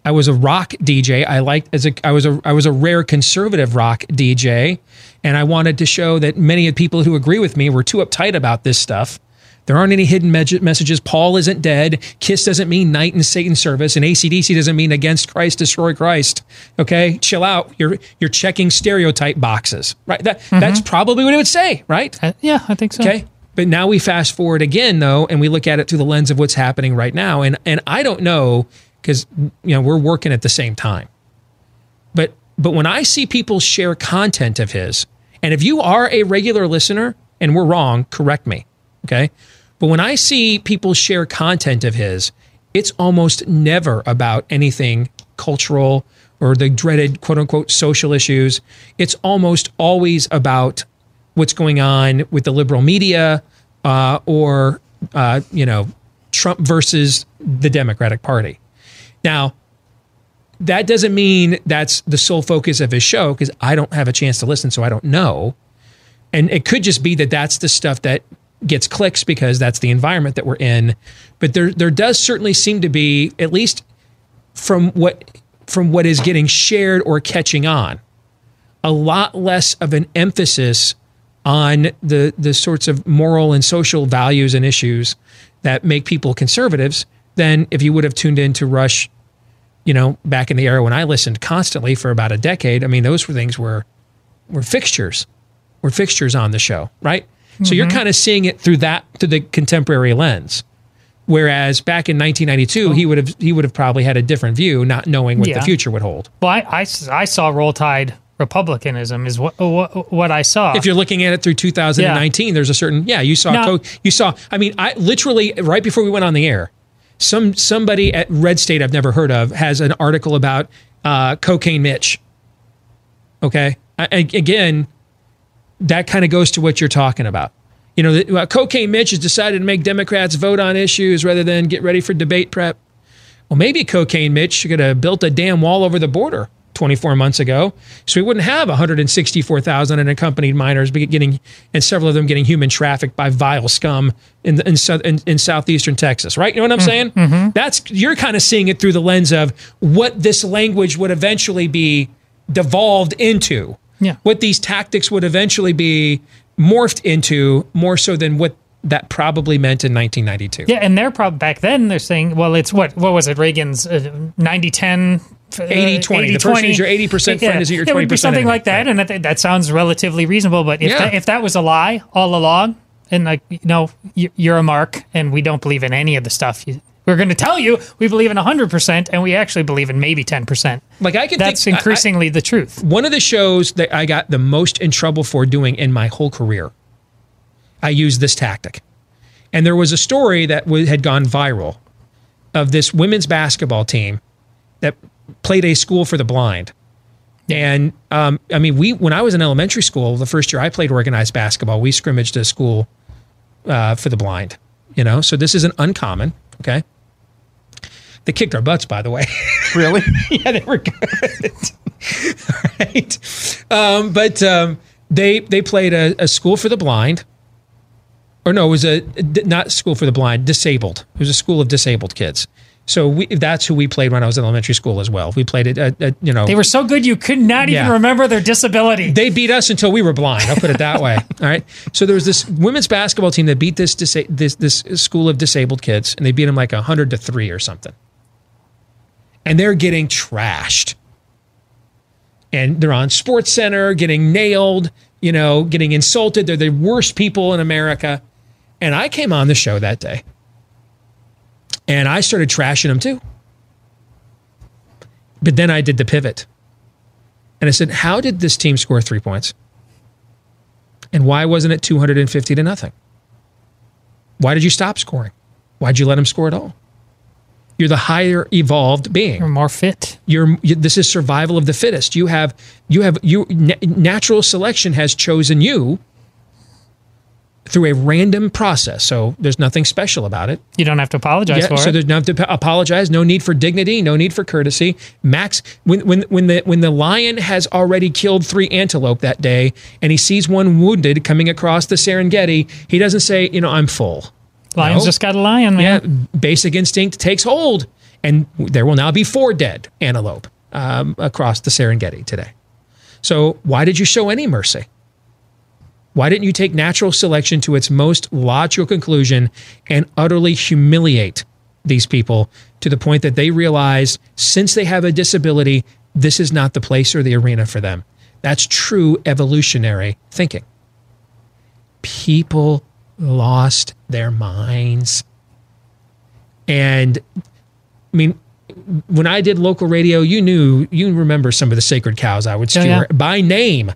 I was a rock DJ. I liked as a I was a I was a rare conservative rock DJ, and I wanted to show that many of people who agree with me were too uptight about this stuff. There aren't any hidden me- messages. Paul isn't dead. Kiss doesn't mean knight in Satan's service, and ACDC doesn't mean against Christ, destroy Christ. Okay, chill out. You're you're checking stereotype boxes, right? That that's probably what it would say, right? Uh, yeah, I think so. Okay. But now we fast forward again though, and we look at it through the lens of what's happening right now. And and I don't know because you know we're working at the same time. But but when I see people share content of his, and if you are a regular listener and we're wrong, correct me. Okay. But when I see people share content of his, it's almost never about anything cultural or the dreaded quote unquote social issues. It's almost always about what's going on with the liberal media uh, or, uh, you know, Trump versus the Democratic Party. Now, that doesn't mean that's the sole focus of his show because I don't have a chance to listen, so I don't know. And it could just be that that's the stuff that gets clicks because that's the environment that we're in. But there, there does certainly seem to be, at least from what from what is getting shared or catching on, a lot less of an emphasis on the the sorts of moral and social values and issues that make people conservatives than if you would have tuned in to Rush, you know, back in the era when I listened constantly for about a decade. I mean, those were things were were fixtures, were fixtures on the show, right? So you're Mhm. kind of seeing it through that through the contemporary lens. Whereas back in 1992, he would have he would have probably had a different view, not knowing what Yeah. the future would hold. Well, I I saw roll tide republicanism is what what, what I saw. If you're looking at it through 2019, there's a certain yeah. You saw No. co- you saw. I mean, I literally right before we went on the air, some somebody at Red State I've never heard of has an article about uh, cocaine Mitch. Okay, I, I- again, that kind of goes to what you're talking about. You know, the, uh, cocaine Mitch has decided to make Democrats vote on issues rather than get ready for debate prep. Well, maybe cocaine Mitch could have built a damn wall over the border 24 months ago, so we wouldn't have 164,000 unaccompanied minors getting, and several of them getting human trafficked by vile scum in the, in, in, in southeastern Texas. Right? You know what I'm saying? That's you're kind of seeing it through the lens of what this language would eventually be devolved into. Yeah. What these tactics would eventually be morphed into, more so than what that probably meant in 1992. yeah, and they're probably back then they're saying, well, it's what what was it Reagan's uh, 90 10 80-20. The person who's your 80% friend is your It would be 20% something enemy. like that, and that, that sounds relatively reasonable. But if Yeah. that, if that was a lie all along, and like you know you- you're a mark, and we don't believe in any of the stuff you, we're going to tell you, we believe in 100 percent, and we actually believe in maybe 10 percent. Like I can That's think, I- I- increasingly the truth. One of the shows that I got the most in trouble for doing in my whole career, I used this tactic. And there was a story that w- had gone viral of this women's basketball team that played a school for the blind. And um, I mean, we when I was in elementary school, the first year I played organized basketball, we scrimmaged a school uh, for the blind. You know, so this isn't uncommon. Okay, they kicked our butts, by the way. Really? yeah, they were good. right. Um, but um, they they played a, a school for the blind, or no, it was a not school for the blind, disabled. It was a school of disabled kids. So we, that's who we played when I was in elementary school as well. We played it, at, at, you know. They were so good you could not even remember their disability. They beat us until we were blind. I'll put it that way. All right. So there was this women's basketball team that beat this disa- this this school of disabled kids, and they beat them like hundred to three or something. And they're getting trashed. And they're on Sports Center, getting nailed. You know, getting insulted. They're the worst people in America. And I came on the show that day, and I started trashing them too. But then I did the pivot. And I said, How did this team score three points? And why wasn't it 250 to nothing? Why did you stop scoring? Why'd you let them score at all? You're the higher evolved being. You're more fit. You're you, this is survival of the fittest. You have you have you na- natural selection has chosen you through a random process. So there's nothing special about it. You don't have to apologize Yeah, for so it. So there's no have to apologize. No need for dignity. No need for courtesy. Max, when when when the when the lion has already killed three antelope that day, and he sees one wounded coming across the Serengeti, he doesn't say, you know, I'm full. Lions No. just got a lion, man. Yeah, basic instinct takes hold, and there will now be four dead antelope um, across the Serengeti today. So why did you show any mercy? Why didn't you take natural selection to its most logical conclusion and utterly humiliate these people to the point that they realize since they have a disability, this is not the place or the arena for them? That's true evolutionary thinking. People lost their minds. And I mean, when I did local radio, you knew you remember some of the sacred cows I would Oh, skewer yeah. by name.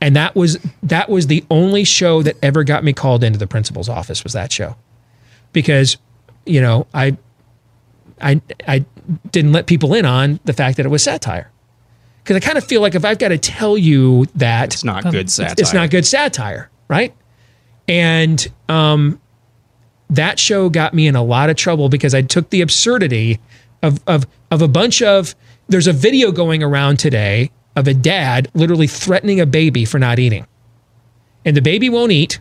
And that was that was the only show that ever got me called into the principal's office was that show. Because, you know, I I I didn't let people in on the fact that it was satire. because I kind of feel like if I've got to tell you that it's not um, good satire. it's not good satire, right? And um, that show got me in a lot of trouble because I took the absurdity of of of a bunch of. There's a video going around today of a dad literally threatening a baby for not eating, and the baby won't eat,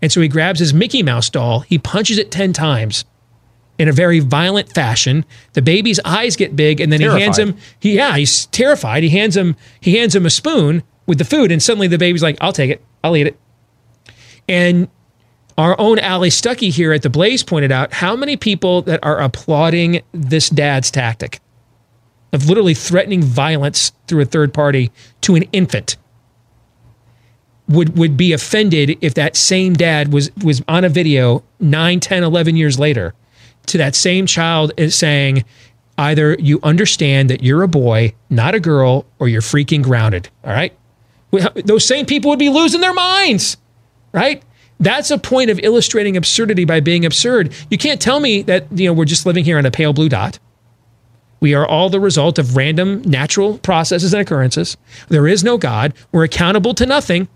and so he grabs his Mickey Mouse doll, he punches it ten times. In a very violent fashion, the baby's eyes get big, and then he hands him. He, yeah, he's terrified. He hands him. He hands him a spoon with the food, and suddenly the baby's like, "I'll take it. I'll eat it." And our own Allie Stuckey here at the Blaze pointed out how many people that are applauding this dad's tactic of literally threatening violence through a third party to an infant would would be offended if that same dad was was on a video 9 10 11 years later to that same child is saying either you understand that you're a boy not a girl or you're freaking grounded. All right? Those same people would be losing their minds right that's a point of illustrating absurdity by being absurd you can't tell me that you know we're just living here on a pale blue dot we are all the result of random natural processes and occurrences. There is no God. We're accountable to nothing.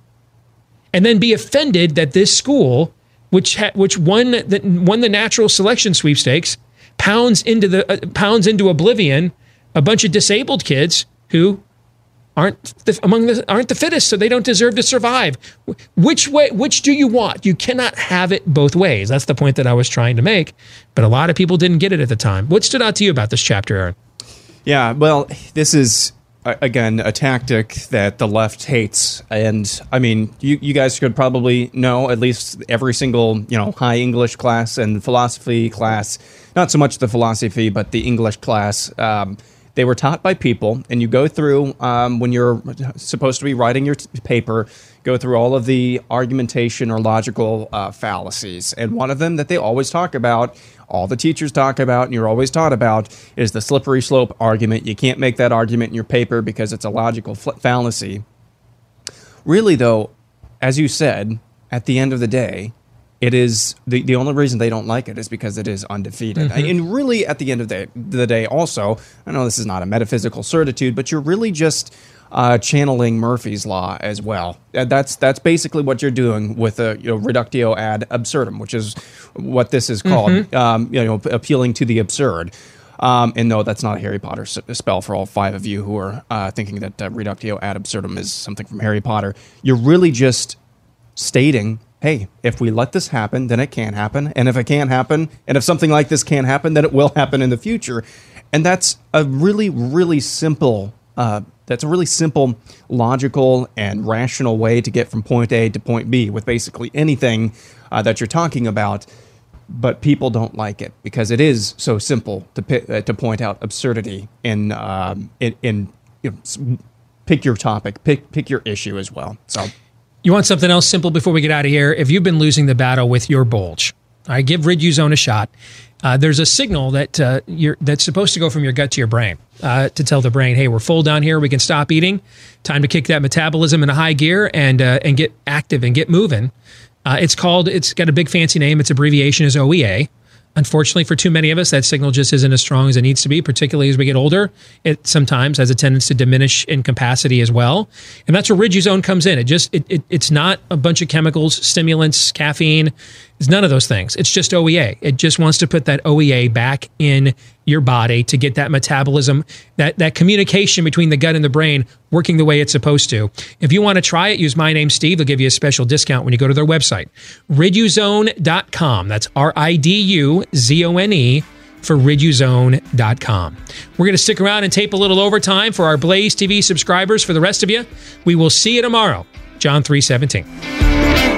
And then be offended that this school, which ha- which won the, won the natural selection sweepstakes, pounds into the uh, pounds into oblivion a bunch of disabled kids who aren't the, among the aren't the fittest, so they don't deserve to survive. Which way? Which do you want? You cannot have it both ways. That's the point that I was trying to make. But a lot of people didn't get it at the time. What stood out to you about this chapter, Aaron? Yeah, well, this is again a tactic that the left hates, and I mean, you you guys could probably know at least every single you know high English class and philosophy class. Not so much the philosophy, but the English class. Um, they were taught by people, and you go through um, when you're supposed to be writing your t- paper, go through all of the argumentation or logical uh, fallacies. And one of them that they always talk about, all the teachers talk about, and you're always taught about, is the slippery slope argument. You can't make that argument in your paper because it's a logical fl- fallacy. Really, though, as you said, at the end of the day, it is the, the only reason they don't like it is because it is undefeated. Mhm. And really, at the end of the, the day, also, I know this is not a metaphysical certitude, but you're really just uh, channeling Murphy's law as well. Uh, That's that's basically what you're doing with a you know, reductio ad absurdum, which is what this is called. Mhm. Um, you know, appealing to the absurd. Um, and no, that's not a Harry Potter s- spell for all five of you who are uh, thinking that uh, reductio ad absurdum is something from Harry Potter. You're really just stating, hey, if we let this happen, then it can happen. And if it can't happen, and if something like this can't happen, then it will happen in the future. And that's a really, really simple. Uh, that's a really simple, logical, and rational way to get from point A to point B with basically anything uh, that you're talking about. But people don't like it because it is so simple to pi- uh, to point out absurdity in um, in, in you know, pick your topic, pick pick your issue as well. So. You want something else simple before we get out of here? If you've been losing the battle with your bulge, I give Riduzone a shot. Uh, there's a signal that uh, that's supposed to go from your gut to your brain uh, to tell the brain, "Hey, we're full down here. We can stop eating. Time to kick that metabolism into high gear and uh, and get active and get moving." Uh, it's called. It's got a big fancy name. Its abbreviation is OEA. Unfortunately, for too many of us, that signal just isn't as strong as it needs to be, particularly as we get older. It sometimes has a tendency to diminish in capacity as well. And that's where Riduzone comes in. It just, it, it, it's not a bunch of chemicals, stimulants, caffeine. It's none of those things. It's just OEA. It just wants to put that OEA back in your body to get that metabolism, that, that communication between the gut and the brain working the way it's supposed to. If you want to try it, use my name, Steve. They'll give you a special discount when you go to their website, riduzone.com. That's R I D U Z O N E for riduzone.com. We're going to stick around and tape a little overtime for our Blaze TV subscribers. For the rest of you, we will see you tomorrow. John 317.